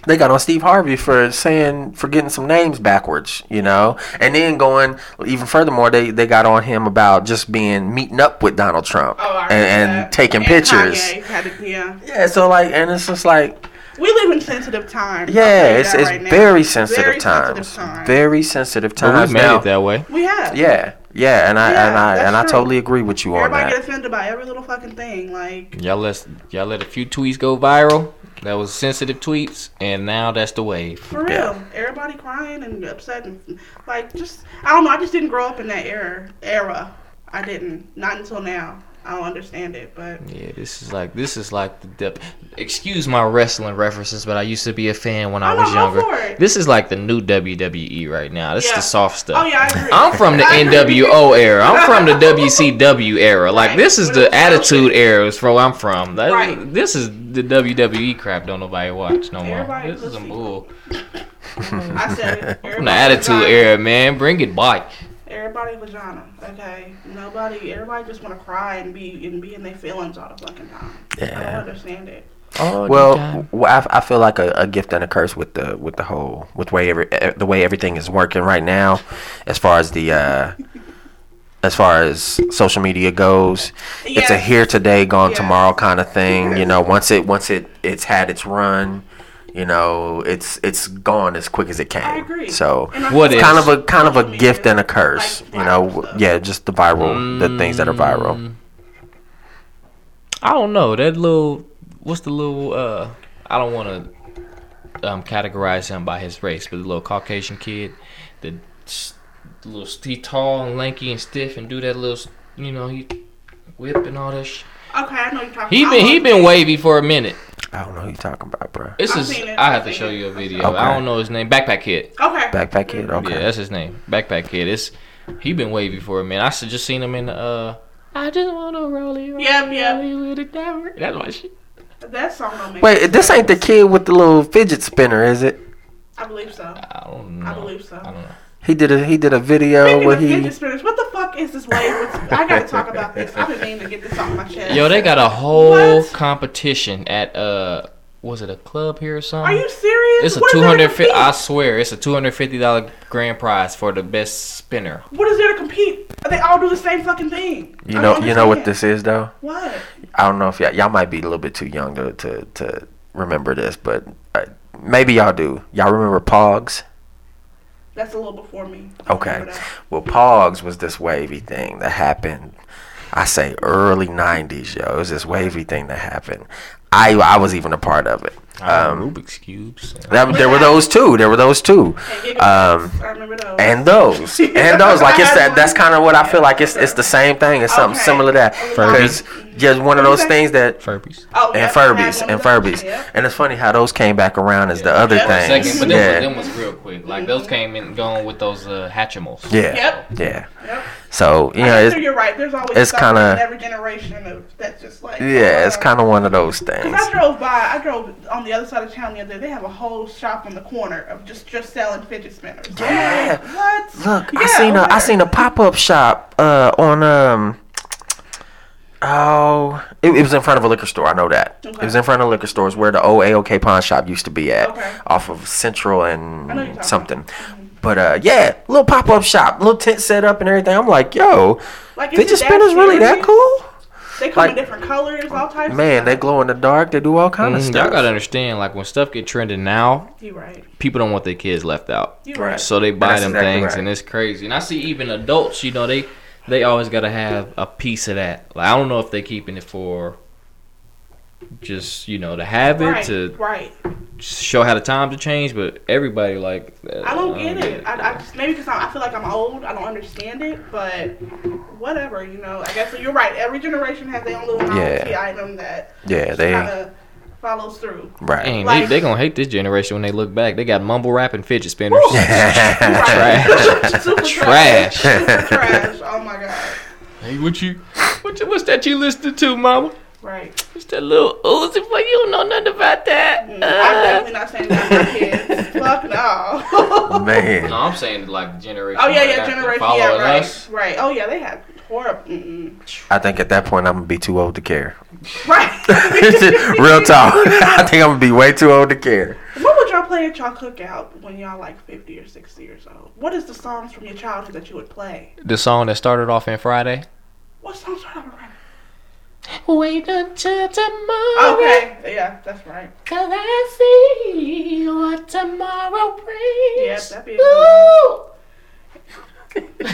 they got on Steve Harvey for saying for getting some names backwards, you know, and then going even furthermore, they they got on him about just being meeting up with Donald Trump Oh, I and, and that. taking And pictures. Kanye had to- yeah. Yeah, so like, and it's just like, We live in sensitive times. Yeah, it's it's right very sensitive Very times, sensitive times. very sensitive But times. we made now. it that way. we have. Yeah, yeah, and I Yeah, and I that's and I true. totally agree with you on that. Everybody get offended by every little fucking thing. Like, Y'all let y'all let a few tweets go viral. That was sensitive tweets, and now that's the wave. for real. Yeah. Everybody crying and upset and like just I don't know, I just didn't grow up in that era era. I didn't. Not until now. I don't understand it, but Yeah, this is like this is like the depth. Excuse my wrestling references, but I used to be a fan when I no, was younger. This is like the new WWE right now. This is the soft stuff. Oh yeah, I agree. I'm from the I. NWO era. I'm from the WCW era. Like Right. this is But the attitude era. Is where I'm from. That- Right. This is the WWE crap. Don't nobody watch no more. Everybody This is some pussy. bull. I said it. From the attitude era, man. Bring it back. Everybody vagina. Okay. Nobody. Everybody just want to cry and be and be in their feelings all the fucking time. Yeah. I don't understand it. Oh, Well, well, I, I feel like a, a gift and a curse with the with the whole with way every the way everything is working right now, as far as the uh, as far as social media goes. It's a here today, gone Yes. tomorrow kind of thing. You know, once it once it it's had its run, you know, it's it's gone as quick as it came. I agree. So And What feel is- kind of a kind of a gift and a curse. like, you know, stuff. yeah, just the viral the things that are viral. Mm, I don't know that little. What's the little? uh I don't want to um, categorize him by his race, but the little Caucasian kid, the s- little he tall and lanky and stiff and do that little, you know, he whip and all that. Sh- Okay, I know you're talking. he I been he been wavy for a minute. I don't know who you talking about, bro. This is it, I I've to show you a I've video. seen it. I don't know his name. Backpack Kid. Okay. Backpack kid. Okay. Yeah, that's his name. Backpack Kid. It's he been wavy for a minute. I just seen him in the. uh I just wanna roll it. roll Yep, yep. roll it with a diamond. That's my shit. That song don't make Wait, this ain't the kid with the little fidget spinner, is it? I believe so. I don't know. I believe so. I don't know. He did a he did a video Speaking where of he fidget spinners, what the fuck is this wave? With, I gotta talk about this. I've been meaning to get this off my chest. Yo, they got a whole What? competition at uh, was it a club here or something? Are you serious? It's a What is two there to hundred fifty. compete? I swear, it's a two hundred fifty dollar grand prize for the best spinner. What is there to compete? They all do the same fucking thing. you I know you know what this is though. What? I don't know if y'all, y'all might be a little bit too young to to, to remember this, but uh, maybe y'all do. Y'all remember Pogs? That's a little before me. Okay. Uh, well, Pogs was this wavy thing that happened. I say early '90s, yo. It was this wavy thing that happened. I I was even a part of it. Um, Rubik's cubes. that, there were those two. There were those two. And Um, I remember those. and those and those like it's that that's kind of what i feel like it's it's the same thing it's something Okay. similar to that Furby. because just one of those things that Furbies. oh, and yep, furbies and of furbies Yep. and it's funny how those came back around as the other Yeah. things Second, but them, yeah them was real quick. Like those came in going with those uh, Hatchimals. yeah Yep. yeah Yep. So you I know, it's, you're right. There's always it's kinda- in every generation of that's just like yeah it's kind of one of those Cause things I drove by, I drove on the other side of town the other day. They have a whole shop on the corner of just just selling fidget spinners. Yeah. like, what? look i Yeah, seen a i seen a pop-up shop uh on um Oh, it, it was in front of a liquor store. I know that. It was in front of liquor stores where the old AOK pawn shop used to be at, Okay. off of Central I and something. But uh, yeah, little pop up shop, little tent set up and everything. I'm like, yo, Like, is fidget it that spinners really that cool? They come in different colors, all types. Man, of they glow in the dark. They do all kind of Mm, stuff. y'all gotta understand, like when stuff get trending now, You right. people don't want their kids left out. You Right. right. So they buy That's them exactly things, right. and it's crazy. And I see even adults, you know, they they always gotta have a piece of that. Like I don't know if they keeping it for just you know to have it Right. to right. show how the times have changed, but everybody like I don't get um, it. I, I just maybe because I feel like I'm old, I don't understand it. But whatever, you know. I guess you're right. Every generation has their own little novelty Yeah. item that yeah, they kind of follows through. right. Dang, Like- they, they gonna hate this generation when they look back. They got mumble rap and fidget spinners. Woo! Trash. Super Trash. Super trash. Oh my god. hey, what you, what you, what's that you listening to, mama? Right. What's that little Uzi? But you don't know nothing about that. Mm, I'm Uh. definitely not saying that for kids. Fuck no. Man, No, I'm saying like generation. Oh yeah, yeah, generation. Yeah, right, us. right. Oh yeah, they had horrible. Mm-mm. I think at that point I'm gonna be too old to care. Right. Real talk. I think I'm gonna be way too old to care. what would y'all play at y'all cookout when y'all like 50 or 60 years old? What is the songs from your childhood that you would play? The song that started off in Friday. What songs are around? Wait until tomorrow. Okay, yeah, that's right. Cause I see what tomorrow brings. Yeah, that'd be a.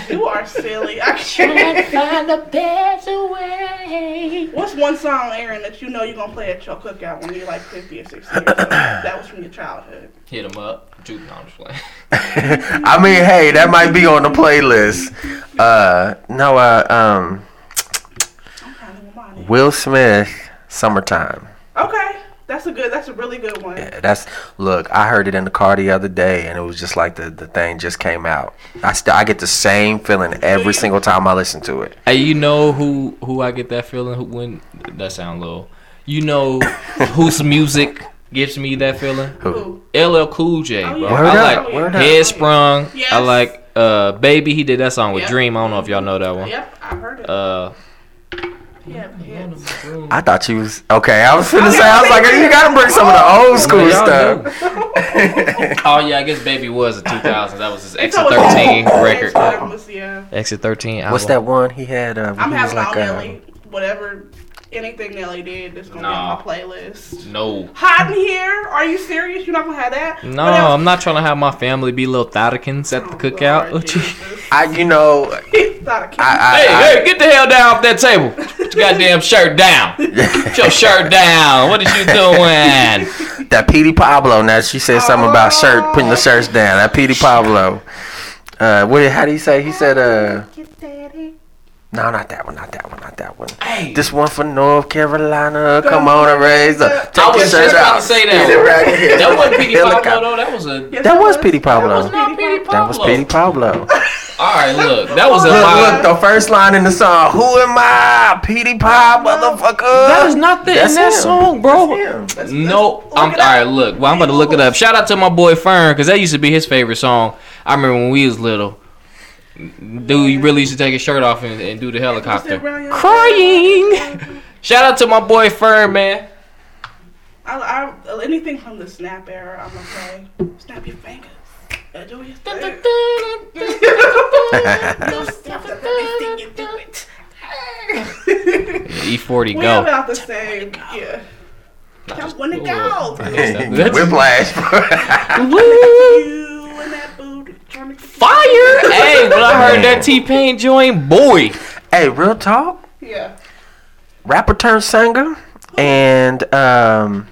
You are silly. I can't. find a better way. What's one song, Aaron, that you know you're gonna play at your cookout when you're like 50 or 60 years old? That was from your childhood. Hit him up. Dude, no, I'm just playing. I mean, hey, that might be on the playlist. Uh, no, uh, um, I'm kind of reminded. Will Smith, "Summertime." Okay, that's a good. That's a really good one. Yeah, that's look. I heard it in the car the other day, and it was just like the the thing just came out. I still I get the same feeling every single time I listen to it. Hey, you know who who I get that feeling who, when that sound low. You know whose music gives me that feeling? Who? LL Cool J, Oh, bro. yeah. Word I up, like word up. Headsprung. Yes. I like uh Baby. He did that song with Yep. Dream. I don't know if y'all know that one. Yep, I heard it. Uh, yeah, yeah. I thought you was okay. I was finna say I was like, you gotta bring some of the old school stuff. oh yeah, I guess Baby was a 2000. That was his Exit 13 record. It's- it's- Yeah. Exit 13. What's that one he had? Uh, I'm he was having like, all uh, whatever, anything Nelly did that's gonna Nah. be on my playlist. No. Hot in here? Are you serious? You're not gonna have that? No, What? I'm not trying to have my family be little Thotikins at the Oh, cookout. Lord you- I, you know, I I, Hey, I, hey, get the hell down off that table. Put your goddamn shirt down. Put your shirt down. What is you doing? that Petey Pablo. Now she said something about shirt, putting the shirts down. That Petey Pablo. Uh, what? did- How do you say? He said, uh, no, not that one, not that one, not that one. Hey. This one for North Carolina. Come on and raise up. I Take your was shirt just about out. to say that. Get right here. That wasn't Petey Pablo though. That was a. Yes, That it was Petey Pablo. That was Not Petey Petey Pablo. That was Petey Pablo. All right, look, that was a Look, look, the first line in the song. Who am I? Petey Pie, motherfucker. That is not the, in that him. song, bro. That's him. No, let's I'm look all it right. up. Look, well, I'm gonna look it up. Shout out to my boy Fern because that used to be his favorite song. I remember when we was little. Dude, you really used to take his shirt off and, and do the helicopter. around your- Crying. Shout out to my boy Fern, man. I, I, anything from the Snap era, I'm gonna play. Snap your fingers. Do your thing. No snap, let me see you do it. E40 go. we go. about the same. Yeah. Jump when it goes. That's Whiplash. You and that booty. trying to- fire. hey, when I heard that T Pain join, boy. hey, real talk. Yeah. Rapper turned singer, and um,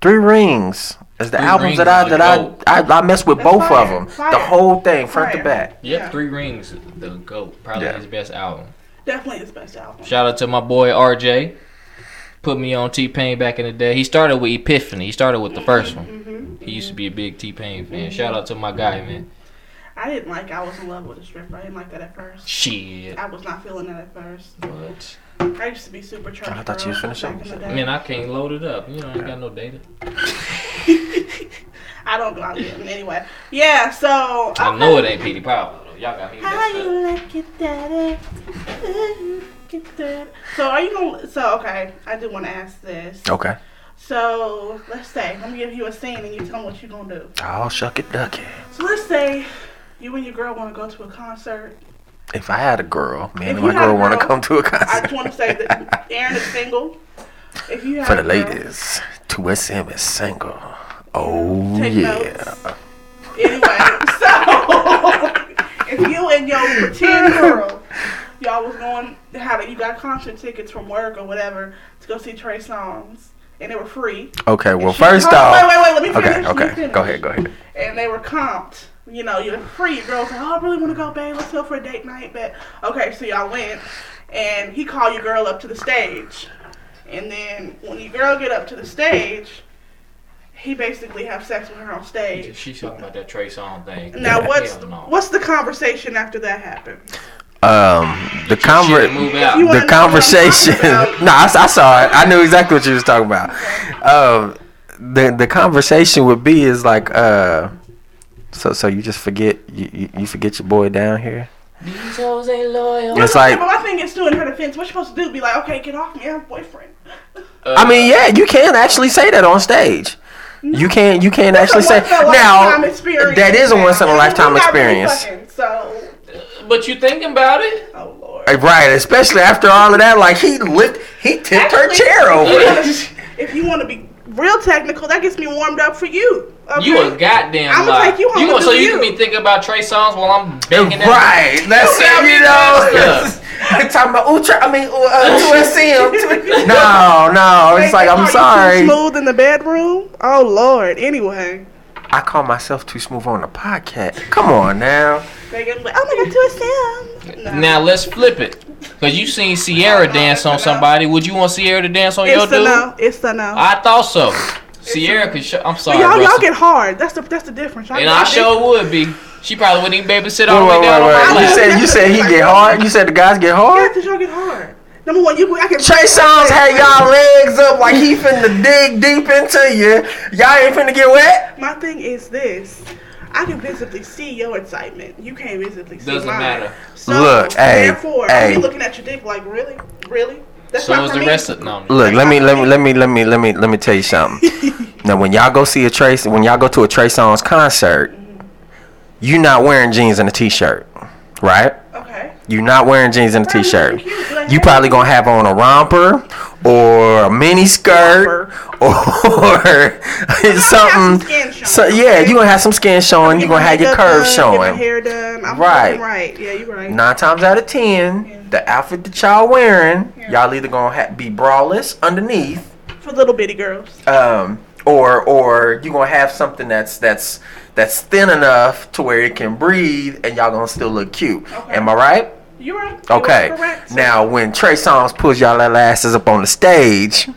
Three Rings is the Three albums Rings that I is that I, I I mess with That's both fire, of them. fire. The whole thing, front to back. Yep, Yeah. Three Rings, the GOAT. Probably Yeah. his best album. Definitely his best album. Shout out to my boy RJ. Put me on T Pain back in the day. He started with Epiphany. He started with the first one. Mm-hmm. He used to be a big T Pain fan. Shout out to my guy, man. I didn't like I was in love with a stripper. I didn't like that at first. Shit. I was not feeling that at first. But I used to be super church. I thought you was girl finishing. back in man, I can't load it up. You know, I ain't got no data. I don't go out anyway. Yeah, so I know it ain't Petey Pablo. though. Y'all got me How messed you like it, daddy? That. So are you gonna? So okay, I do want to ask this. Okay. So let's say I'm gonna give you a scene and you tell me what you're gonna do. Oh, shuck it, duck it. So let's say you and your girl want to go to a concert. If I had a girl, me and my girl want to come to a concert. I just want to say that Aaron is single. If you have For the girl, ladies, 2SM is single. Oh Take yeah. notes. Anyway, so if you and your pretend girl, y'all was going, how you got concert tickets from work or whatever to go see Trey Songz, and they were free. Okay, well And she- first Hold on, off. wait, wait, wait, let me finish. Okay, let okay. finish. Go ahead, go ahead. And they were comped. You know, you're free. Your girl's like, oh, I really want to go, babe. Let's go for a date night. But okay, so y'all went, and he called your girl up to the stage, and then when your girl get up to the stage, he basically have sex with her on stage. She's talking about that Trey Songz thing. Now, what's no. what's the conversation after that happens? Um, the conver- out. You wanna the know what I'm conversation. talking about? no, I, I saw it. I knew exactly what you was talking about. Um, the the conversation would be is like, uh, so so you just forget you, you, you forget your boy down here. These hoes ain't loyal. It's like- my thing is, too, in her defense, what you supposed to do? Be like, okay, get off me, I have a boyfriend. Uh, I mean, yeah, you can actually say that on stage. You can't you can't That's actually say now. That is a once in a And lifetime we're not really experience. fucking, so, but you thinking about it? oh lord. Uh, Right, especially after all of that, like he lift, he tipped her chair over. wanna- If you want to be real technical, that gets me warmed up for you. Okay? You a goddamn I'ma take you home gonna- and so you you. can be thinking about Trey Songz while I'm banging that. Right, that's You got it. You know, I'm talking about ultra. I mean, uh, 2SM. No, no, it's like Are I'm sorry. Smooth in the bedroom. Oh lord. Anyway, I call myself too smooth on the podcast. Come on now. they get like, oh my god, two Sam. Now let's flip it. Cause you seen Sierra oh, no, dance on a no. somebody. Would you want Sierra to dance on your it's the dude? no. It's the no. I thought so. Sierra could. Show, I'm But sorry, y'all, y'all get hard. That's the that's the difference. Y'all and get I sure would be. She probably wouldn't even be able to sit all the way down wait, on my wait. You said you said he get hard. You said the guys get Yeah, hard. cause y'all get hard. Number one, you I can. Trey Songz had y'all legs up like he finna dig deep into you. Y'all ain't finna get wet. My thing is this. I can visibly see your excitement. You can't visibly see Doesn't mine. matter. So, Look, hey, therefore, hey. I'm looking at your dick like, really, really. That's So not is for the me. rest of no. Look, let me let me let me let me let me let me tell you something. now, when y'all go see a Trey, when y'all go to a Trey Songz concert, mm-hmm. you not wearing jeans and a t-shirt, right? Okay. You not wearing jeans and a t-shirt. looking cute, but You probably gonna have on a romper or a mini skirt or something. some skin showing, So yeah, you gonna have some skin showing. You Get gonna have your curves done, showing. hair done. I'm Right. Right. Yeah, you're right. Nine times out of ten, the outfit that y'all wearing, y'all either gonna ha- be braless underneath, For little bitty girls. um, or or you gonna have something that's that's that's thin enough to where it can breathe, and y'all gonna still look cute. Okay. Am I right? You're right. You are Okay. correct. Now, when Trey Songz pulls y'all little asses up on the stage,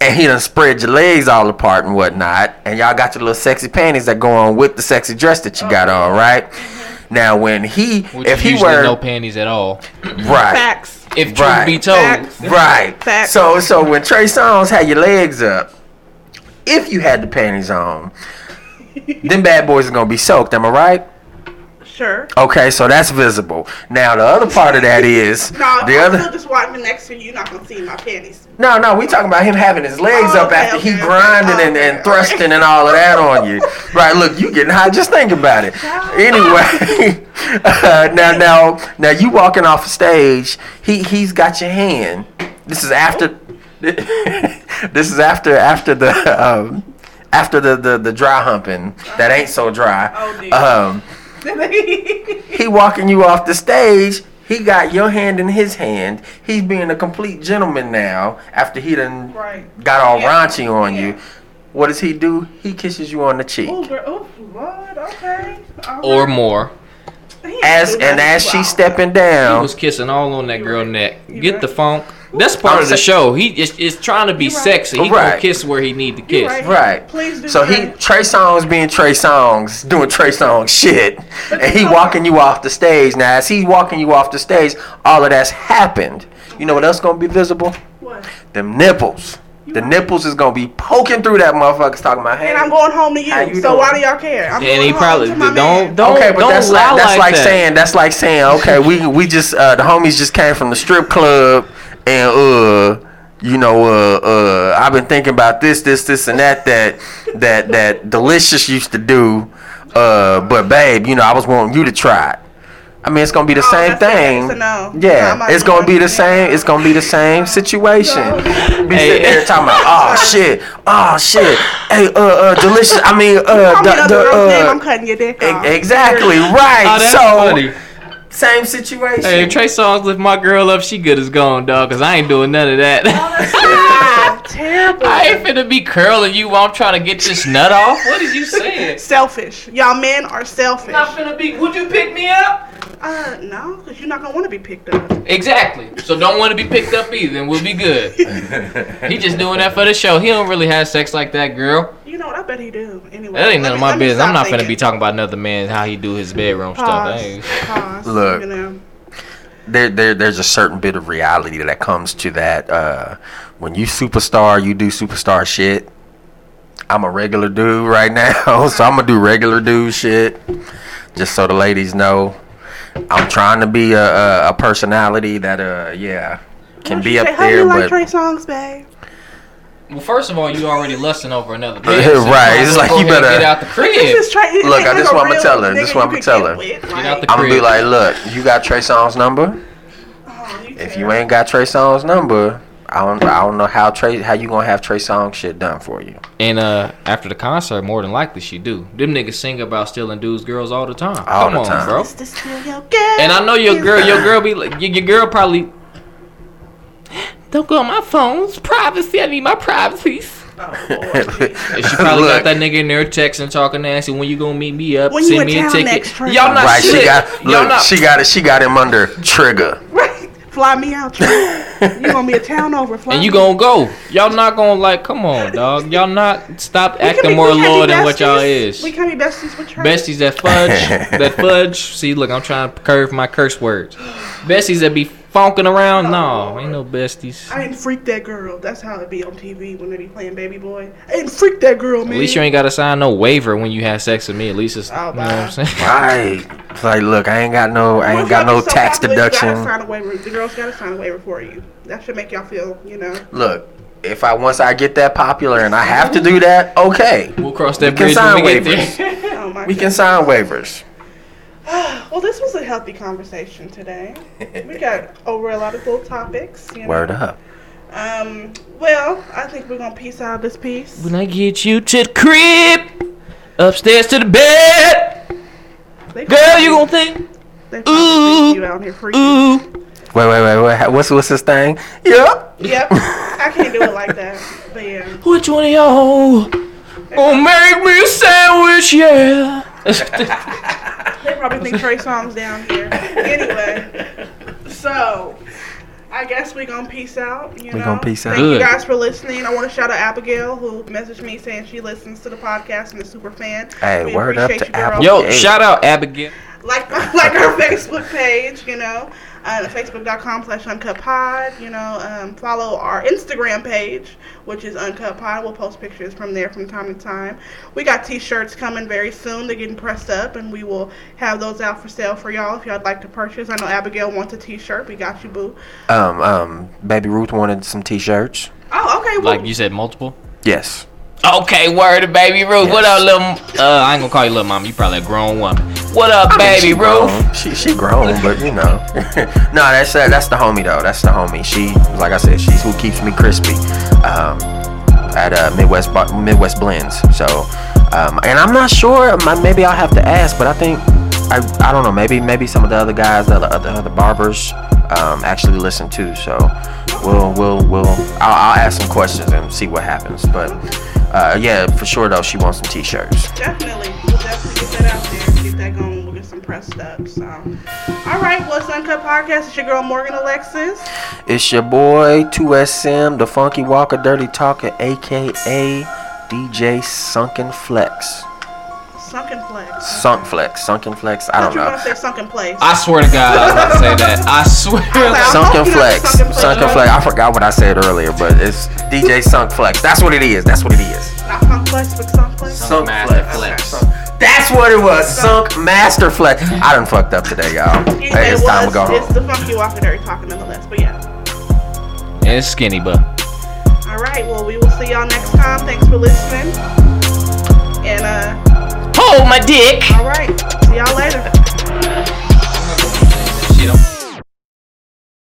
and he done spread your legs all apart and whatnot, and y'all got your little sexy panties that go on with the sexy dress that you got on, right? Mm-hmm. Now, when he, Which if he usually were no panties at all. right, Facts. If truth Right. be told, Facts. right, Facts. so so when Trey Songz had your legs up, if you had the panties on, them bad boys are gonna be soaked. Am I right? Sure. Okay, so that's visible. Now the other part of that is No, the I'm other. still just walking next to you. You're not gonna see my panties. No, no, we talking about him having his legs Oh, up okay, after he okay, okay. grinding and, Okay, and okay. thrusting and all of that on you. Right, look, you getting hot. Just think about it. Anyway, uh, now, now, now, you walking off the stage. He he's got your hand. This is after. this is after after the um, after the, the the dry humping that ain't so dry. Oh. Um, he walking you off the stage. He got your hand in his hand. He's being a complete gentleman now after he done right. got all Yeah. raunchy on you. What does he do? He kisses you on the cheek. Oh, girl. Oh, Lord. Okay. All Or more. As and as she's Wow. stepping He down, was kissing all on that girl neck. Get the funk. That's part I'm of the say- show. He is, is trying to be right. sexy. He Right. gonna kiss where he need to kiss. right. right? Please do So he. Trey Songz being Trey Songz doing Trey Songz shit, and he walking you off the stage. Now as he's walking you off the stage, all of that's happened. You know what else gonna be visible? What? Them nipples. The nipples is gonna be poking through that motherfucker's talking about. Hey, And I'm going home to you. you so doing? why do y'all care? I'm And he probably to my don't man. don't okay, but don't that's lie like that's like, that. saying that's like saying okay, we we just uh, the homies just came from the strip club and uh you know uh uh I've been thinking about this this this and that that that that delicious used to do uh but babe you know I was wanting you to try it. I mean it's gonna be the Oh, same thing. no. No, Yeah, I'm it's gonna be the same. It's gonna be the same situation. No. Be Hey. sitting there talking about oh shit, oh shit. Hey, uh, uh, delicious. I mean, uh, Call me the, another the, girl's name, uh, I'm cutting your dick off. E- Exactly right. Oh, that's so funny. Same situation. Hey, if Trey Songz lift my girl up, she good as gone, dog. Cause I ain't doing none of that. Ah, terrible. I ain't finna be curling you while I'm trying to get this nut off. What What is you saying? selfish. Y'all men are selfish. Not finna be. Would you pick me up? Uh, no, because you're not gonna want to be picked up. Exactly. So don't want to be picked up either, and we'll be good. he just doing that for the show. He don't really have sex like that, girl. You know what? I bet he do. Anyway, That ain't none let of my business. I'm stop not finna thinking. be talking about another man how he do his bedroom stuff. Pause. ain't- Pause. Look. You know. there, there, there's a certain bit of reality that comes to that. Uh, when you superstar, you do superstar shit. I'm a regular dude right now, so I'm gonna do regular dude shit. Just so the ladies know, I'm trying to be a, a, a personality that, uh, yeah, can What be you up say? How there, you like but Trey Songz, babe? Well, first of all, you already lusting over another Right, man. so might it's like you go ahead and better- get out the This crib. is Trey. Look, I- this like a what I'ma tell her. nigga This what I'ma tell her. Get out the I'm gonna be like, look, you got Trey Songz number. oh, you If you ain't got Trey Songz number, I don't, I don't know how Trey, how you gonna have Trey Songz shit done for you. And uh, after the concert, more than likely she do. Them niggas sing about stealing dudes' girls all the time. All Come the on, time. bro. Is this still your girl? And I know your girl, your girl be like, your, your girl probably. Don't go on my phone's privacy. I need my privacy. Oh, And she probably Look. got that nigga in there texting, talking nasty. When you gonna meet me up? When Send me a town ticket. next, Y'all not right, slick. she got Y'all look, not. she got it. She got him under trigger. right. Fly me out, Trey. you gonna be a town over. Fly and you me. gonna go. Y'all not gonna like. Come on, dog. Y'all not stop We acting be- more we can loyal than what y'all is. We can be besties with Trey. Besties that fudge, that fudge. See, look, I'm trying to curve my curse words. Besties that be funking around. No, ain't no besties. I didn't freak that girl. That's how it be on TV when they be playing Baby Boy. I didn't freak that girl, man. At least you ain't gotta sign no waiver when you have sex with me. At least it's Oh, you know what I'm saying. Right. It's like, look, I ain't got no, I ain't if got no be so tax popular, You gotta deduction. sign a waiver. The girls gotta sign a waiver for you. That should make y'all feel, you know. Look, if I once I get that popular and I have to do that, okay, We'll cross that We can bridge when sign we get waivers. there. Oh my. we can sign waivers. Well, this was a healthy conversation today. We got over a lot of cool topics. You know? Word up. Um. Well, I think we're gonna piece out this piece. When I get you to the crib, upstairs to the bed, They girl, you gonna think, They Ooh. you out here freaking. ooh. Wait, wait, wait, wait. What's what's this thing? Yep. Yep. I can't do it like that. But yeah. Which one of y'all gonna make me a sandwich? Yeah. They probably think Trey Songz down here. Anyway, so I guess we gonna peace out. You We know? gonna peace out. Thank you guys for listening. I want to shout out Abigail who messaged me saying she listens to the podcast and is super fan. Hey, We word up appreciate to. Abigail. Yo, shout out Abigail. like like our Facebook page, you know, uh, facebook.com slash uncut pod. You know, um, follow our Instagram page, which is uncut pod. We'll post pictures from there from time to time. We got t-shirts coming very soon. They're getting pressed up, and we will have those out for sale for y'all if y'all would like to purchase. I know Abigail wants a t-shirt. We got you, boo. Um, um, Baby Ruth wanted some T-shirts. Oh, okay. Well, Like you said, multiple. Yes. Okay, word to baby Ruth. What up, little? Uh, I ain't gonna call you little mom. You probably a grown woman. What up, baby she Ruth? grown. She she grown, but you know. no, that's uh, that's the homie though. That's the homie. She, like I said, she's who keeps me crispy. Um, at uh, Midwest Midwest Blends. So, um, and I'm not sure. Maybe I'll have to ask, but I think I I don't know. Maybe maybe some of the other guys, the other other barbers, um, actually listen too. So, we'll we'll we'll I'll, I'll ask some questions and see what happens. But. Uh, yeah, for sure though, she wants some t-shirts. Definitely. We'll definitely get that out there. Get that going. We'll get some pressed up. So, all right. What's Uncut Podcast? It's your girl Morgan Alexis. It's your boy 2SM, the Funky Walker, Dirty Talker, aka DJ Sunken Flex. Sunken Flex. Sunk Flex, Sunken Flex. I I don't thought you were know. gonna say Sunken Place. I swear to God, I was about to say that. I swear. I Sunken hope you know Flex, Sunken Flex. Sunken Flex. I forgot what I said earlier, but it's DJ Sunk Flex. That's what it is. That's what it is. Not Sunk Flex, but Sunk Flex. Sunk Master Flex. Flex. Sunk- That's what it was. Sunk Master Flex. I done fucked up today, y'all. Anyway, Hey, it's it time to was, go It's home. the Funky Walker Dirty Talking nonetheless. But yeah. And it's skinny, but. All right. Well, we will see y'all next time. Thanks for listening. And uh, Hold my dick. All right. See y'all later.